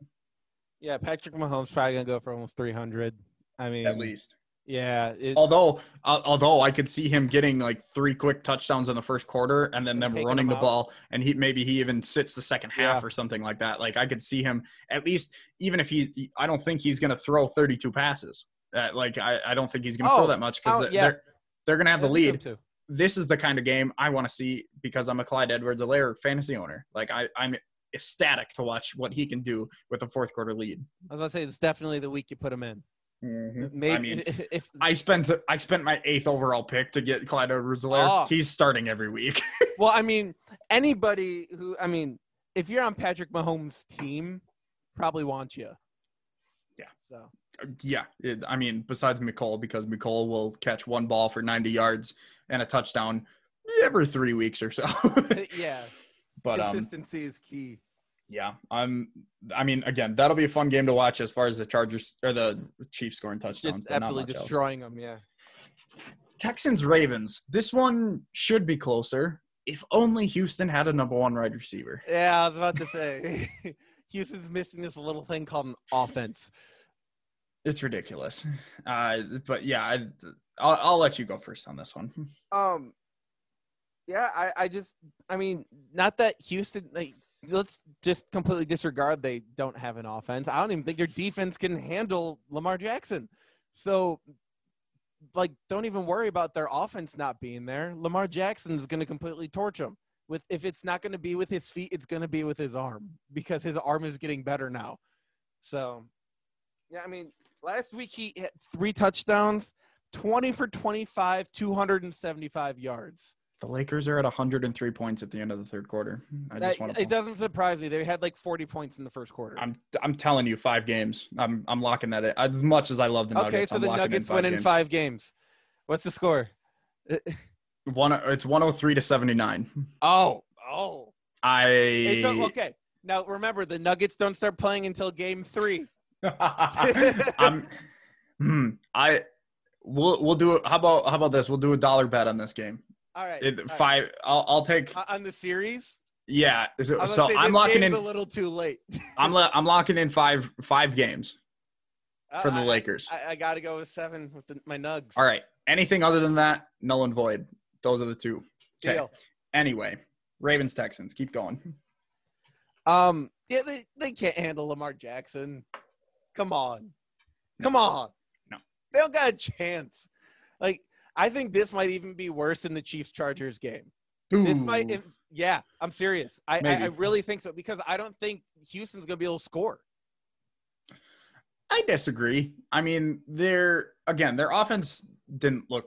Yeah, Patrick Mahomes probably gonna go for almost 300. I mean, At least. Yeah. It, Although, al- although I could see him getting like three quick touchdowns in the first quarter, and then them running the out. ball, and he maybe he even sits the second half Yeah. or something like that. Like I could see him at least, even if he's, I don't think he's going to throw 32 passes. Uh, like I, I don't think he's going to Oh, throw that much because oh, they're, yeah. they're they're going to have the lead. This is the kind of game I want to see because I'm a Clyde Edwards-Helaire fantasy owner. Like I, I'm ecstatic to watch what he can do with a fourth quarter lead. I was gonna say it's definitely the week you put him in. Mm-hmm. Maybe I mean, if I spent I spent my eighth overall pick to get Clyde Edwards-Helaire. Oh. Ah. He's starting every week. [LAUGHS] well, I mean, anybody who I mean, if you're on Patrick Mahomes' team, probably wants you. Yeah. So uh, yeah, it, I mean, besides Mecole, because Mecole will catch one ball for 90 yards and a touchdown every three weeks or so. [LAUGHS] [LAUGHS] yeah, but um, consistency is key. Yeah, I'm. I mean, again, that'll be a fun game to watch as far as the Chargers or the Chiefs scoring touchdowns. Just absolutely much else. destroying them. Yeah. Texans Ravens. This one should be closer if only Houston had a number one wide receiver. Yeah, I was about to say [LAUGHS] Houston's missing this little thing called an offense. It's ridiculous. Uh, but yeah, I, I'll, I'll let you go first on this one. Um, yeah, I, I just, I mean, not that Houston, like, let's just completely disregard they don't have an offense. I don't even think their defense can handle Lamar Jackson. So like don't even worry about their offense not being there. Lamar Jackson is going to completely torch them. With if it's not going to be with his feet, it's going to be with his arm because his arm is getting better now. So yeah, I mean, last week he hit three touchdowns, 20 for 25, 275 yards. The Lakers are at 103 points at the end of the third quarter. I That- just want to. it doesn't surprise me. They had like 40 points in the first quarter. I'm I'm telling you, five games. I'm I'm locking that in. As much as I love the Nuggets, okay, so I'm the Nuggets in win in five games. What's the score? [LAUGHS] One, it's 103 to 79. Oh, oh. I. It's okay. Now remember, the Nuggets don't start playing until game three. [LAUGHS] I'm. Hmm, I. We'll we'll do it. How about how about this? We'll do a dollar bet on this game. All right. It, all right. five. I'll I'll take. Uh, on the series. Yeah. So, I was so I'm locking in. a little too late [LAUGHS] I'm lo- I'm locking in five five games for the I- Lakers. I, I got to go with seven with the, my Nugs. All right. Anything other than that, null and void. Those are the two. Okay. Deal. Anyway, Ravens Texans. Keep going. Um. Yeah, they they can't handle Lamar Jackson. Come on, come on. No. they don't got a chance. Like I think this might even be worse than the Chiefs Chargers game. This might, if, yeah, I'm serious. I, I, I really think so because I don't think Houston's gonna be able to score. I disagree. I mean, their again, their offense didn't look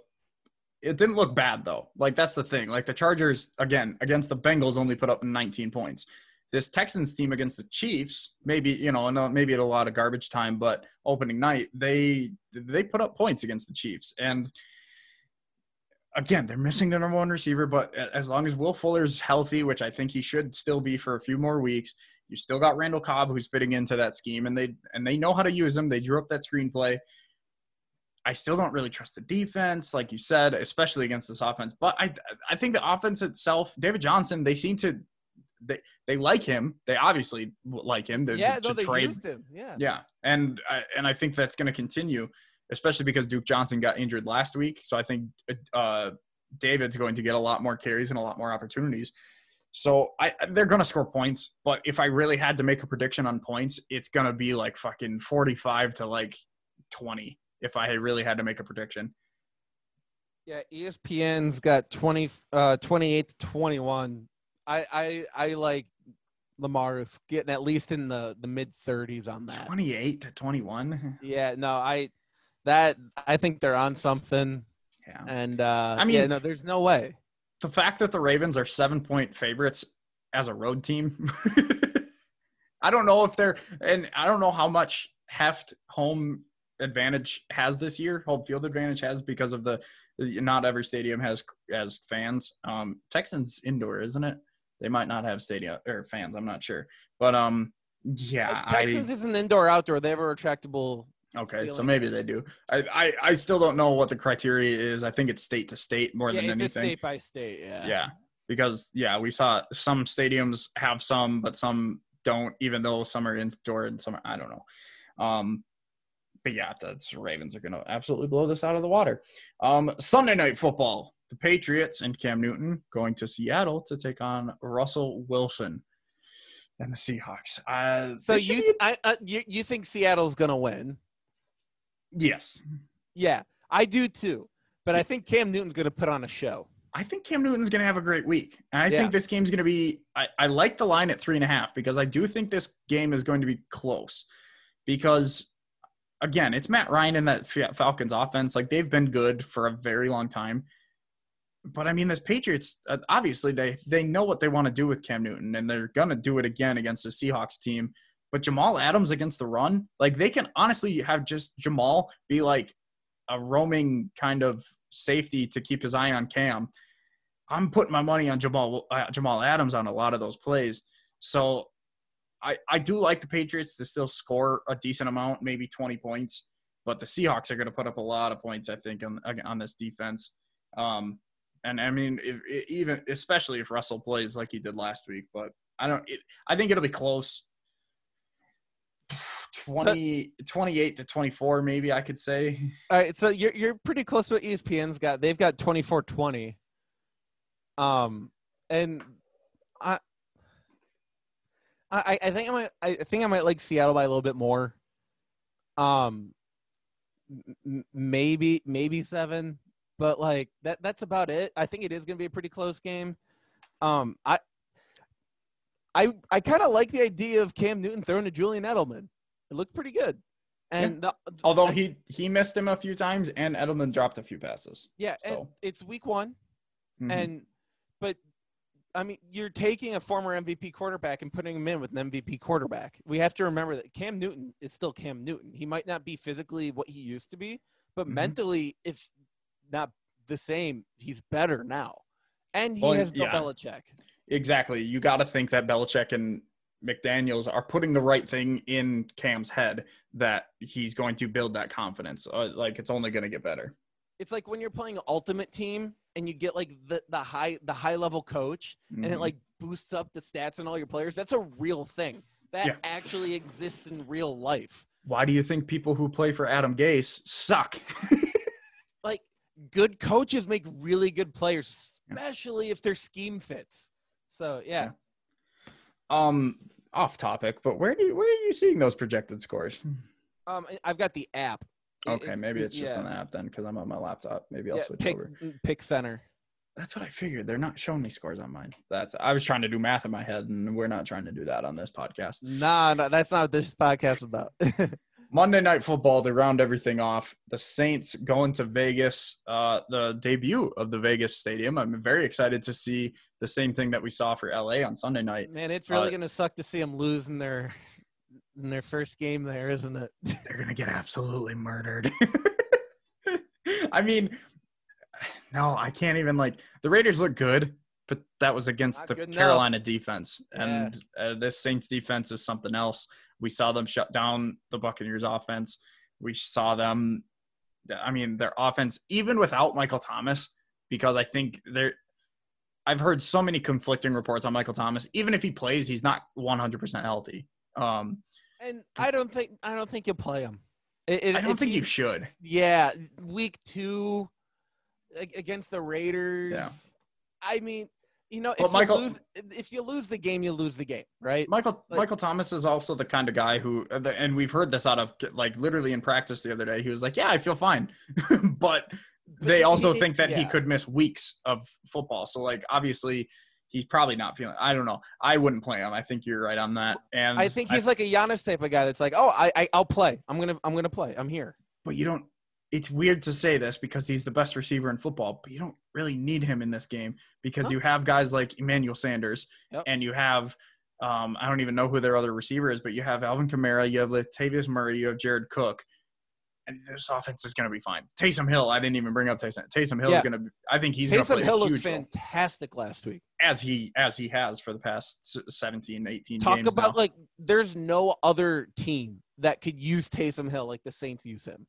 it didn't look bad though. Like that's the thing. Like the Chargers again against the Bengals only put up 19 points. This Texans team against the Chiefs, maybe you know, maybe at a lot of garbage time, but opening night they they put up points against the Chiefs, and again they're missing their number one receiver. But as long as Will Fuller's healthy, which I think he should still be for a few more weeks, you still got Randall Cobb who's fitting into that scheme, and they and they know how to use him. They drew up that screenplay. I still don't really trust the defense, like you said, especially against this offense. But I I think the offense itself, David Johnson, they seem to they they like him. They obviously like him. They're yeah, to no, they trade. used him. Yeah. Yeah, and I, and I think that's going to continue, especially because Duke Johnson got injured last week. So I think uh, David's going to get a lot more carries and a lot more opportunities. So I they're going to score points, but if I really had to make a prediction on points, it's going to be like fucking forty-five to like twenty. If I really had to make a prediction, Yeah, ESPN's got 20 uh 28 to 21. I I I like Lamar's getting at least in the the mid 30s on that. twenty-eight to twenty-one. Yeah, no, I that I think they're on something Yeah. and uh I yeah, mean- no there's no way. the fact that the Ravens are seven point favorites as a road team, [LAUGHS] I don't know if they're, and I don't know how much heft home advantage has this year, home field advantage has because of the, not every stadium has as fans. Um, Texans indoor, isn't it? They might not have stadium or fans. I'm not sure, but um, yeah, Uh, Texans I, is an indoor outdoor. They have a retractable okay, so maybe they do. I, I I still don't know what the criteria is. I think it's state to state more yeah, than it's anything. state by state, yeah. Yeah. Because yeah, we saw some stadiums have some, but some don't, even though some are indoor and some I don't know. Um but yeah, the Ravens are gonna absolutely blow this out of the water. Um Sunday night football. The Patriots and Cam Newton going to Seattle to take on Russell Wilson and the Seahawks. Uh, So you be- I uh, you you think Seattle's going to win? Yes, Yeah, I do too. But I think Cam Newton's going to put on a show. I think Cam Newton's going to have a great week. And I Yeah. think this game's going to be, I, I like the line at three and a half because I do think this game is going to be close. Because, again, it's Matt Ryan in that Falcons offense. Like, they've been good for a very long time. But I mean, this Patriots, uh, obviously, they, they know what they want to do with Cam Newton, and they're going to do it again against the Seahawks team. But Jamal Adams against the run, like, they can honestly have just Jamal be like a roaming kind of safety to keep his eye on Cam. I'm putting my money on Jamal uh, Jamal Adams on a lot of those plays. So I I do like the Patriots to still score a decent amount, maybe 20 points, but the Seahawks are going to put up a lot of points I think on on this defense. Um and I mean if, if- even especially if Russell plays like he did last week, but I don't it, I think it'll be close. 20 28 to 24 maybe I could say. All right, so you're you're pretty close to what ESPN's got. They've got 24-20. Um and I I, I think I might I think I might like Seattle by a little bit more. Um, m- maybe maybe seven, but like that that's about it. I think it is going to be a pretty close game. Um, I I I kind of like the idea of Cam Newton throwing to Julian Edelman. It looked pretty good, and the, Although I- he he missed him a few times, and Edelman dropped a few passes. yeah, and it's week one, Mhm. and but I mean, you're taking a former MVP quarterback and putting him in with an MVP quarterback. We have to remember that Cam Newton is still Cam Newton. He might not be physically what he used to be, but Mhm. mentally, if not the same, he's better now. And he Well, has Bill yeah. Belichick. Exactly. You got to think that Belichick and McDaniels are putting the right thing in Cam's head that he's going to build that confidence. Uh, like it's only going to get better. It's like when you're playing Ultimate Team and you get like the, the high the high level coach and it Mhm. like boosts up the stats and all your players. That's a real thing. That Yeah. actually exists in real life. Why do you think people who play for Adam Gase suck? [LAUGHS] like good coaches make really good players, especially if their scheme fits. So yeah, um, off topic, but where do you, where are you seeing those projected scores? um, I've got the app. Okay, maybe it's just yeah, an app then because I'm on my laptop. Maybe I'll yeah, switch pick, over. Pick center. That's what I figured. They're not showing me scores on mine. That's I was trying to do math in my head, and we're not trying to do that on this podcast. Nah, no, that's not what this podcast is about. [LAUGHS] Monday Night Football to round everything off. The Saints going to Vegas, uh, the debut of the Vegas Stadium. I'm very excited to see the same thing that we saw for LA on Sunday night. Man, it's really Uh, gonna suck to see them losing their in their first game there, isn't it? [LAUGHS] They're gonna get absolutely murdered. [LAUGHS] I mean, [SIGHS] no, I can't even like the Raiders look good, but that was against Not the good enough. Carolina defense, Yeah. and uh, this Saints defense is something else. We saw them shut down the Buccaneers offense. We saw them. I mean, their offense, even without Michael Thomas, because I think they're. I've heard so many conflicting reports on Michael Thomas. Even if he plays, he's not 100% healthy. Um, And I don't think I don't think you play him. It, it- I don't think he- you should. Yeah, week two against the Raiders. I mean, you know, if Michael- you lose, if you lose the game, you lose the game, right? Michael Like- Michael Thomas is also the kind of guy who, uh, and we've heard this out of like literally in practice the other day. He was like, "Yeah, I feel fine," [LAUGHS] but they also think that he could miss weeks of football. So like, obviously, he's probably not feeling. I don't know. I wouldn't play him. I think you're right on that. And I think he's like a Giannis type of guy that's like, oh, I, I I'll play. I'm gonna I'm gonna play. I'm here. but you don't. It's weird to say this because he's the best receiver in football, but you don't really need him in this game because you have guys like Emmanuel Sanders Yep. and you have. Um, I don't even know who their other receiver is, but you have Alvin Kamara, you have Latavius Murray, you have Jared Cook, and this offense is going to be fine. Taysom Hill, I didn't even bring up Taysom. Taysom Hill Yeah. is going to. I think he's going to Taysom Hill a looks huge role, fantastic last week. as he as he has for the past s- 17, 18 Talk games about now. like there's no other team that could use Taysom Hill like the Saints use him.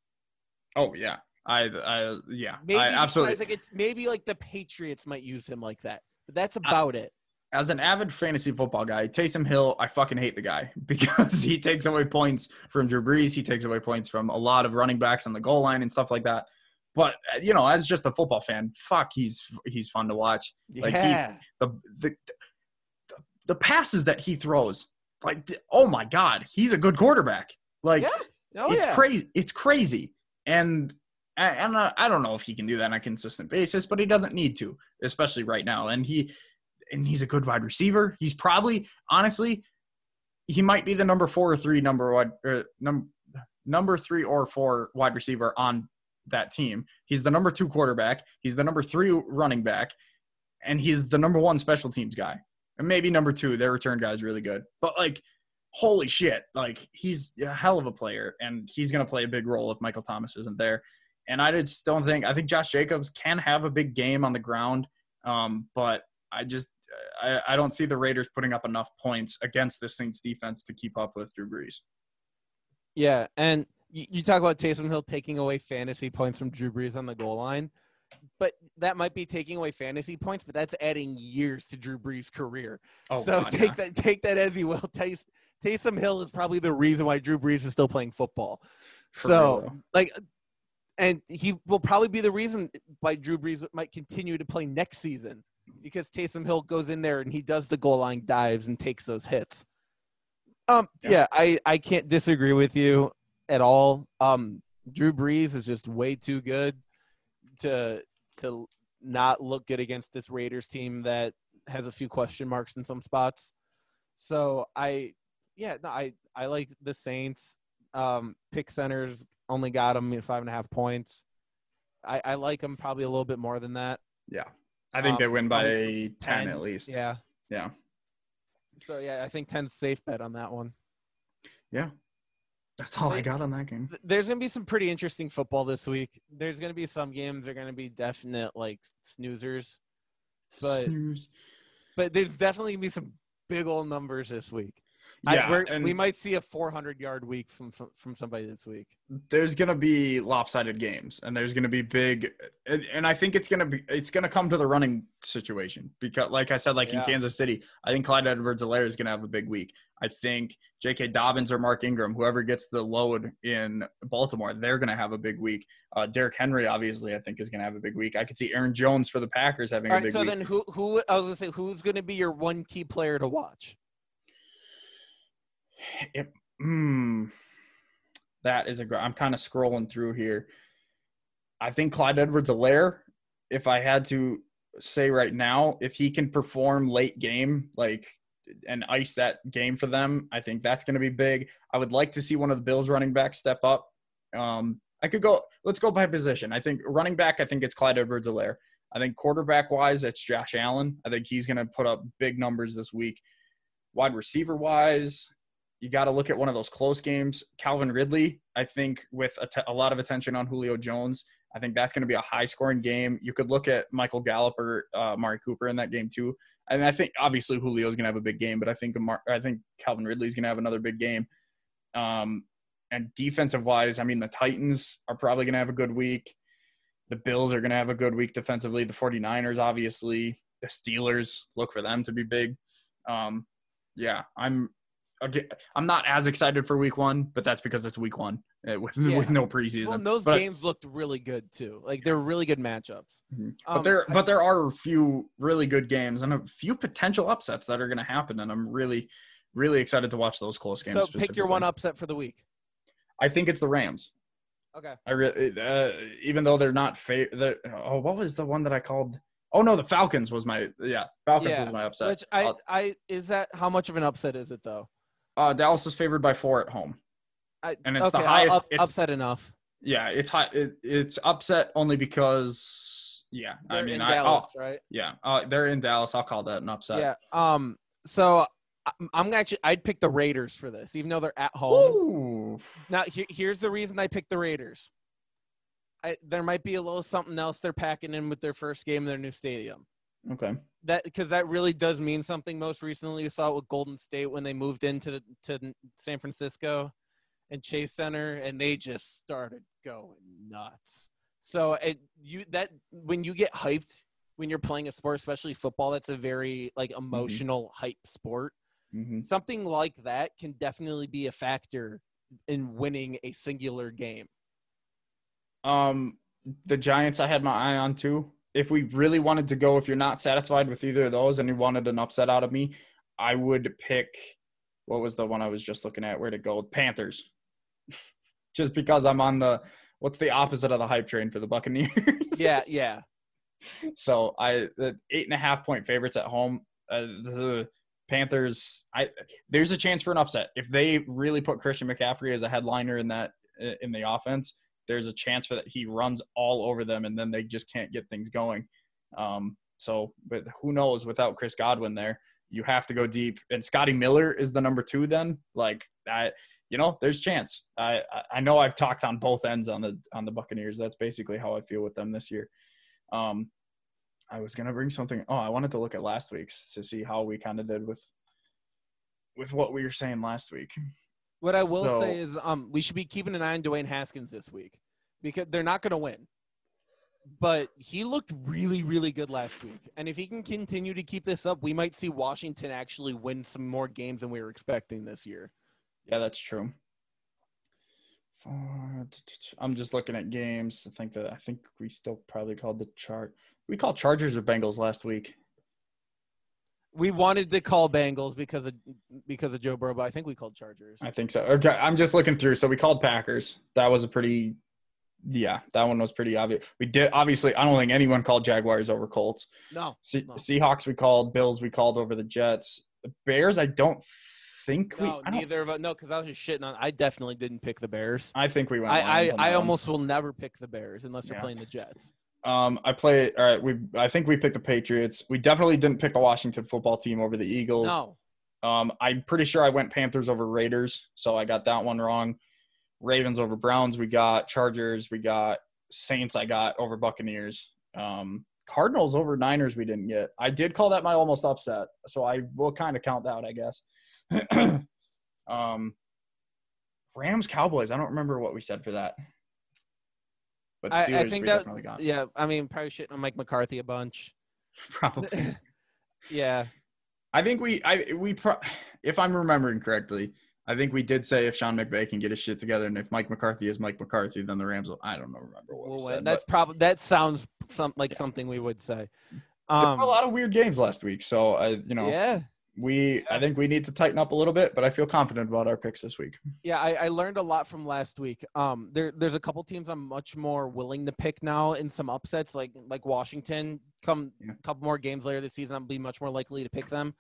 Oh yeah, I I yeah, Maybe I absolutely. like it's maybe like the Patriots might use him like that. But that's about it. as an avid fantasy football guy, Taysom Hill, I fucking hate the guy [LAUGHS] because he takes away points from Drew Brees. He takes away points from a lot of running backs on the goal line and stuff like that. But uh, you know, as just a football fan, fuck, he's he's fun to watch. Like, he- yeah. The the the, the passes that he throws, like oh my god, he's a good quarterback. Like yeah. Oh it's yeah. crazy. It's crazy, and and uh, I don't know if he can do that on a consistent basis, but he doesn't need to, especially right now. And he and he's a good wide receiver. He's probably honestly, he might be the number four or three number or number number three or four wide receiver on that team. He's the number two quarterback. He's the number three running back, and he's the number one special teams guy. And maybe number two, their return guy is really good. But like, holy shit, like he's a hell of a player, and he's gonna play a big role if Michael Thomas isn't there. And I just don't think I think Josh Jacobs can have a big game on the ground, um, but I just I, I don't see the Raiders putting up enough points against the Saints defense to keep up with Drew Brees. Yeah, and you, you talk about Taysom Hill taking away fantasy points from Drew Brees on the goal line, but that might be taking away fantasy points, but that's adding years to Drew Brees' career. Oh, so God, take yeah. that take that as you will. [LAUGHS] Tays, Taysom Hill is probably the reason why Drew Brees is still playing football. For so real, like, and he will probably be the reason why Drew Brees might continue to play next season because Taysom Hill goes in there and he does the goal line dives and takes those hits. Um, Yeah. yeah, I I can't disagree with you at all. Um, Drew Brees is just way too good to to not look good against this Raiders team that has a few question marks in some spots. So I, yeah, no, I I like the Saints. Um, pick centers only got them five and a half points. I I like them probably a little bit more than that. Yeah. I think Um, they win by probably 10, 10, at least. Yeah. Yeah. So yeah, I think 10's safe bet on that one. Yeah. That's all I got on that game. There's gonna be some pretty interesting football this week. There's gonna be some games that are gonna be definite like snoozers, but Snooze. but there's definitely gonna be some big old numbers this week. I, Yeah, we're, and we might see a 400 yard week from, from from somebody this week. there's gonna be lopsided games, and there's gonna be big, and, and I think it's gonna be it's gonna come to the running situation because, like I said, like in Kansas City, I think Clyde Edwards-Helaire is gonna have a big week. I think J.K. Dobbins or Mark Ingram, whoever gets the load in Baltimore, they're gonna have a big week. Uh, Derrick Henry, obviously, I think is gonna have a big week. I could see Aaron Jones for the Packers having All a right, big so week. then who who I was gonna say who's gonna be your one key player to watch? It, mm, that is a I'm kind of scrolling through here. I think Clyde Edwards-Helaire, if I had to say right now, if he can perform late game, like and ice that game for them, I think that's going to be big. I would like to see one of the Bills running backs step up. Um, I could go. Let's go by position. I think running back. I think it's Clyde Edwards-Helaire. I think quarterback wise, it's Josh Allen. I think he's going to put up big numbers this week. Wide receiver wise, you got to look at one of those close games. Calvin Ridley, I think, with a, t- a lot of attention on Julio Jones, I think that's going to be a high scoring game. You could look at Michael Gallup or uh, Mari Cooper in that game too. And I think obviously Julio's going to have a big game, but I think Amar- I think Calvin Ridley's going to have another big game. Um, and defensive wise, I mean, the Titans are probably going to have a good week. The Bills are going to have a good week defensively. The 49ers, obviously. The Steelers, look for them to be big. Um, yeah, I'm I'm not as excited for week one, but that's because it's week one uh, [LAUGHS] with Yeah. with no preseason. Well, those but, games looked really good too. Like they're really good matchups. Mhm. Um, but there I- but there are a few really good games and a few potential upsets that are going to happen, and I'm really really excited to watch those close games. So pick your one upset for the week. I think it's the Rams. Okay. I really, uh, even though they're not fa- the Oh, what was the one that I called? Oh no, the Falcons was my yeah. Falcons Yeah, was my upset. Which I Uh, I is that how much of an upset is it though? Uh, Dallas is favored by four at home. I, And it's the okay, highest- Up, it's- upset enough. Yeah, it's high. It, it's upset only because yeah. I They're mean, in I, Dallas, right? yeah, uh, they're in Dallas. I'll call that an upset. Yeah. Um. So I'm- I'm actually I'd pick the Raiders for this, even though they're at home. Ooh. Now here, here's the reason I picked the Raiders. I, there might be a little something else they're packing in with their first game in their new stadium. Okay. That because that really does mean something. Most recently, you saw it with Golden State when they moved into the, to San Francisco and Chase Center, and they just started going nuts. So it, you that when you get hyped when you're playing a sport, especially football, that's a very like emotional hype sport. hmm Something like that can definitely be a factor in winning a singular game. Um, the Giants, I had my eye on too. If we really wanted to go, if you're not satisfied with either of those and you wanted an upset out of me, I would pick. What was the one I was just looking at? Where to go? Panthers. [LAUGHS] just because I'm on the. What's the opposite of the hype train for the Buccaneers? Yeah, [LAUGHS] yeah. So I the eight and a half point favorites at home. Uh, the Panthers. I there's a chance for an upset if they really put Christian McCaffrey as a headliner in that in the offense. There's a chance for that he runs all over them and then they just can't get things going. Um, so, but who knows? Without Chris Godwin there, you have to go deep. And Scotty Miller is the number two. Then, like I, you know, there's chance. I I- know I've talked on both ends on the on the Buccaneers. That's basically how I feel with them this year. Um, I was gonna bring something. Oh, I wanted to look at last week's to see how we kind of did with with what we were saying last week. What I will So- say is, um, we should be keeping an eye on Dwayne Haskins this week because they're not going to win. But he looked really, really good last week, and if he can continue to keep this up, we might see Washington actually win some more games than we were expecting this year. Yeah, that's true. I'm just looking at games. I think that I think we still probably called the chart. We called Chargers or Bengals last week. We wanted to call Bengals because of because of Joe Burrow, but I think we called Chargers. I think so. Okay, I'm just looking through. So we called Packers. That was a pretty, yeah, that one was pretty obvious. We did obviously. I don't think anyone called Jaguars over Colts. No, Se- No. Seahawks we called. Bills we called over the Jets. The Bears I don't think we. no, I, neither of us. No, because I was just shitting on. I definitely didn't pick the Bears. I think we went. I I, I almost will never pick the Bears unless they're Yeah. playing the Jets. Um, I play. All right, we. I think we picked the Patriots. We definitely didn't pick the Washington football team over the Eagles. No, Um, I'm pretty sure I went Panthers over Raiders, so I got that one wrong. Ravens over Browns, we got Chargers, we got Saints, I got over Buccaneers. Um, Cardinals over Niners, we didn't get. I did call that my almost upset, so I will kind of count that, I guess. [CLEARS THROAT] um, Rams Cowboys, I don't remember what we said for that, but I, Steelers I think we that. definitely got. Yeah, I mean, probably shitting on Mike McCarthy a bunch. [LAUGHS] [LAUGHS] Probably. yeah, I think we, I we, pro- if I'm remembering correctly, I think we did say if Sean McVay can get his shit together, and if Mike McCarthy is Mike McCarthy, then the Rams will. I don't know, remember what we'll we said. That's probably that sounds some like Yeah. something we would say. there were Um, a lot of weird games last week, so I, you know, yeah, we. I think we need to tighten up a little bit, but I feel confident about our picks this week. yeah. I, I learned a lot from last week. Um, there there's a couple teams I'm much more willing to pick now in some upsets, like like Washington. Come Yeah. a couple more games later this season, I'll be much more likely to pick them.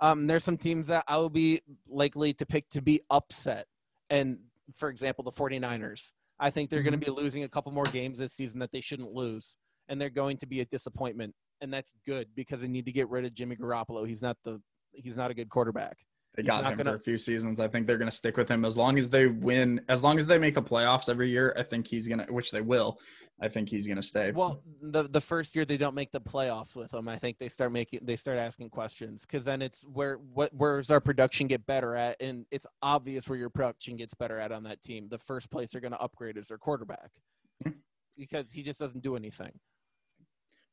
Um, there's some teams that I will be likely to pick to be upset. And for example, the 49ers. I think they're going to be losing a couple more games this season that they shouldn't lose. And they're going to be a disappointment. And that's good because they need to get rid of Jimmy Garoppolo. He's not the he's not a good quarterback. They He's got him gonna- for a few seasons. I think they're going to stick with him as long as they win. As long as they make the playoffs every year, I think he's gonna. Which they will. I think he's gonna stay. Well, the the first year they don't make the playoffs with him, I think they start making they start asking questions because then it's where what where's our production get better at, and it's obvious where your production gets better at on that team. The first place they're going to upgrade is their quarterback Mhm. because he just doesn't do anything.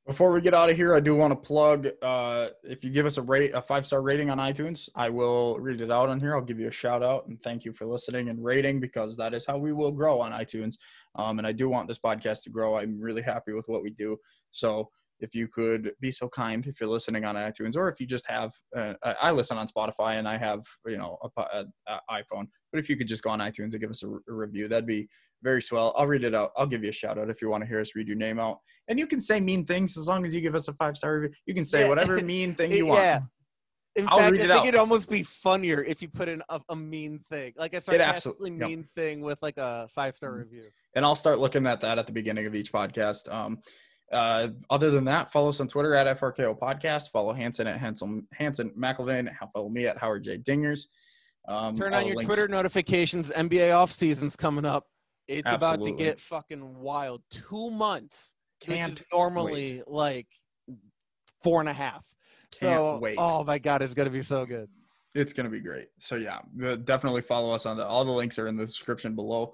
Before we get out of here, I do want to plug. Uh, if you give us a rate, a five star rating on iTunes, I will read it out on here. I'll give you a shout out and thank you for listening and rating because that is how we will grow on iTunes. Um, and I do want this podcast to grow. I'm really happy with what we do. So if you could be so kind, if you're listening on iTunes, or if you just have, uh, I listen on Spotify and I have, you know, a, a, a iPhone. But if you could just go on iTunes and give us a, a review, that'd be very swell. I'll read it out. I'll give you a shout out if you want to hear us read your name out. And you can say mean things as long as you give us a five star review. You can say Yeah. whatever [LAUGHS] mean thing you want. yeah. In I'll fact, I it think out. it'd almost be funnier if you put in a, a mean thing, like a sarcastically yep. mean thing with like a five star Mhm. review. and I'll start looking at that at the beginning of each podcast. Um, uh, other than that, follow us on Twitter at FRKO Podcast. Follow Hanson at Hanson Hanson McElvain. Follow me at Howard J Dingers. Um, Turn on your links- Twitter notifications. NBA off season's coming up. It's about to get fucking wild. Two months, Can't which is normally like four and a half. Can't so, wait. oh my god, it's gonna be so good. It's gonna be great. So yeah, definitely follow us on the. All the links are in the description below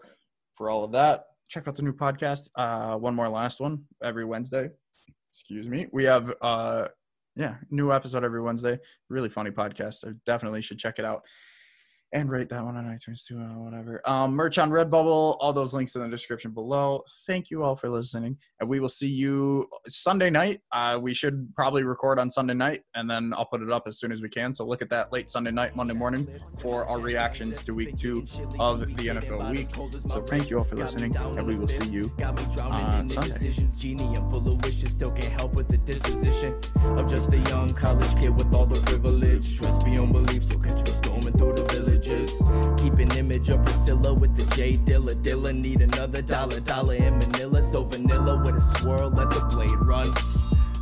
for all of that. Check out the new podcast. Uh, one more last one every Wednesday. Excuse me. We have uh, yeah, new episode every Wednesday. Really funny podcast. I definitely should check it out. And rate that one on iTunes too, or whatever. Um, merch on Redbubble. All those links in the description below. Thank you all for listening, and we will see you Sunday night. Uh, we should probably record on Sunday night, and then I'll put it up as soon as we can. So look at that late Sunday night, Monday morning for our reactions to Week Two of the NFL week. So thank you all for listening, and we will see you on Sunday. Genie, I'm full of wishes, still can't help with the disposition of just a young college kid with all the privilege. Stress beyond belief, so catch me storming through the villages. Keep an image of Priscilla with the J Dilla. Dilla need another dollar, dollar in Manila. So vanilla with a swirl, let the blade run.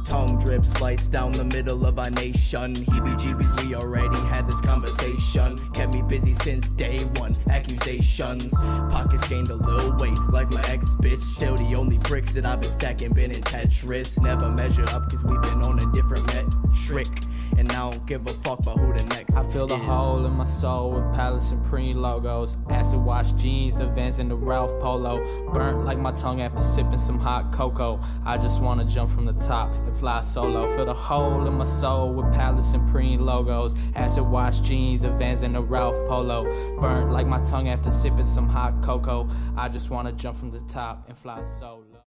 Tongue drip sliced down the middle of our nation. Heebie jeebies, we already had this conversation. Kept me busy since day one. Accusations, pockets gained a little weight. Like my ex bitch, still the only bricks that I've been stacking been in Tetris. Never measure up cause we've been on a different metric. And I don't give a fuck about who the next I feel the hole in my soul with Palace and Supreme logos. Acid wash jeans, the Vans and the Ralph Polo. Burnt like my tongue after sipping some hot cocoa. I just wanna jump from the top and fly solo. Feel the hole in my soul with Palace and Supreme logos. Acid wash jeans, the Vans and the Ralph Polo. Burnt like my tongue after sipping some hot cocoa. I just wanna jump from the top and fly solo.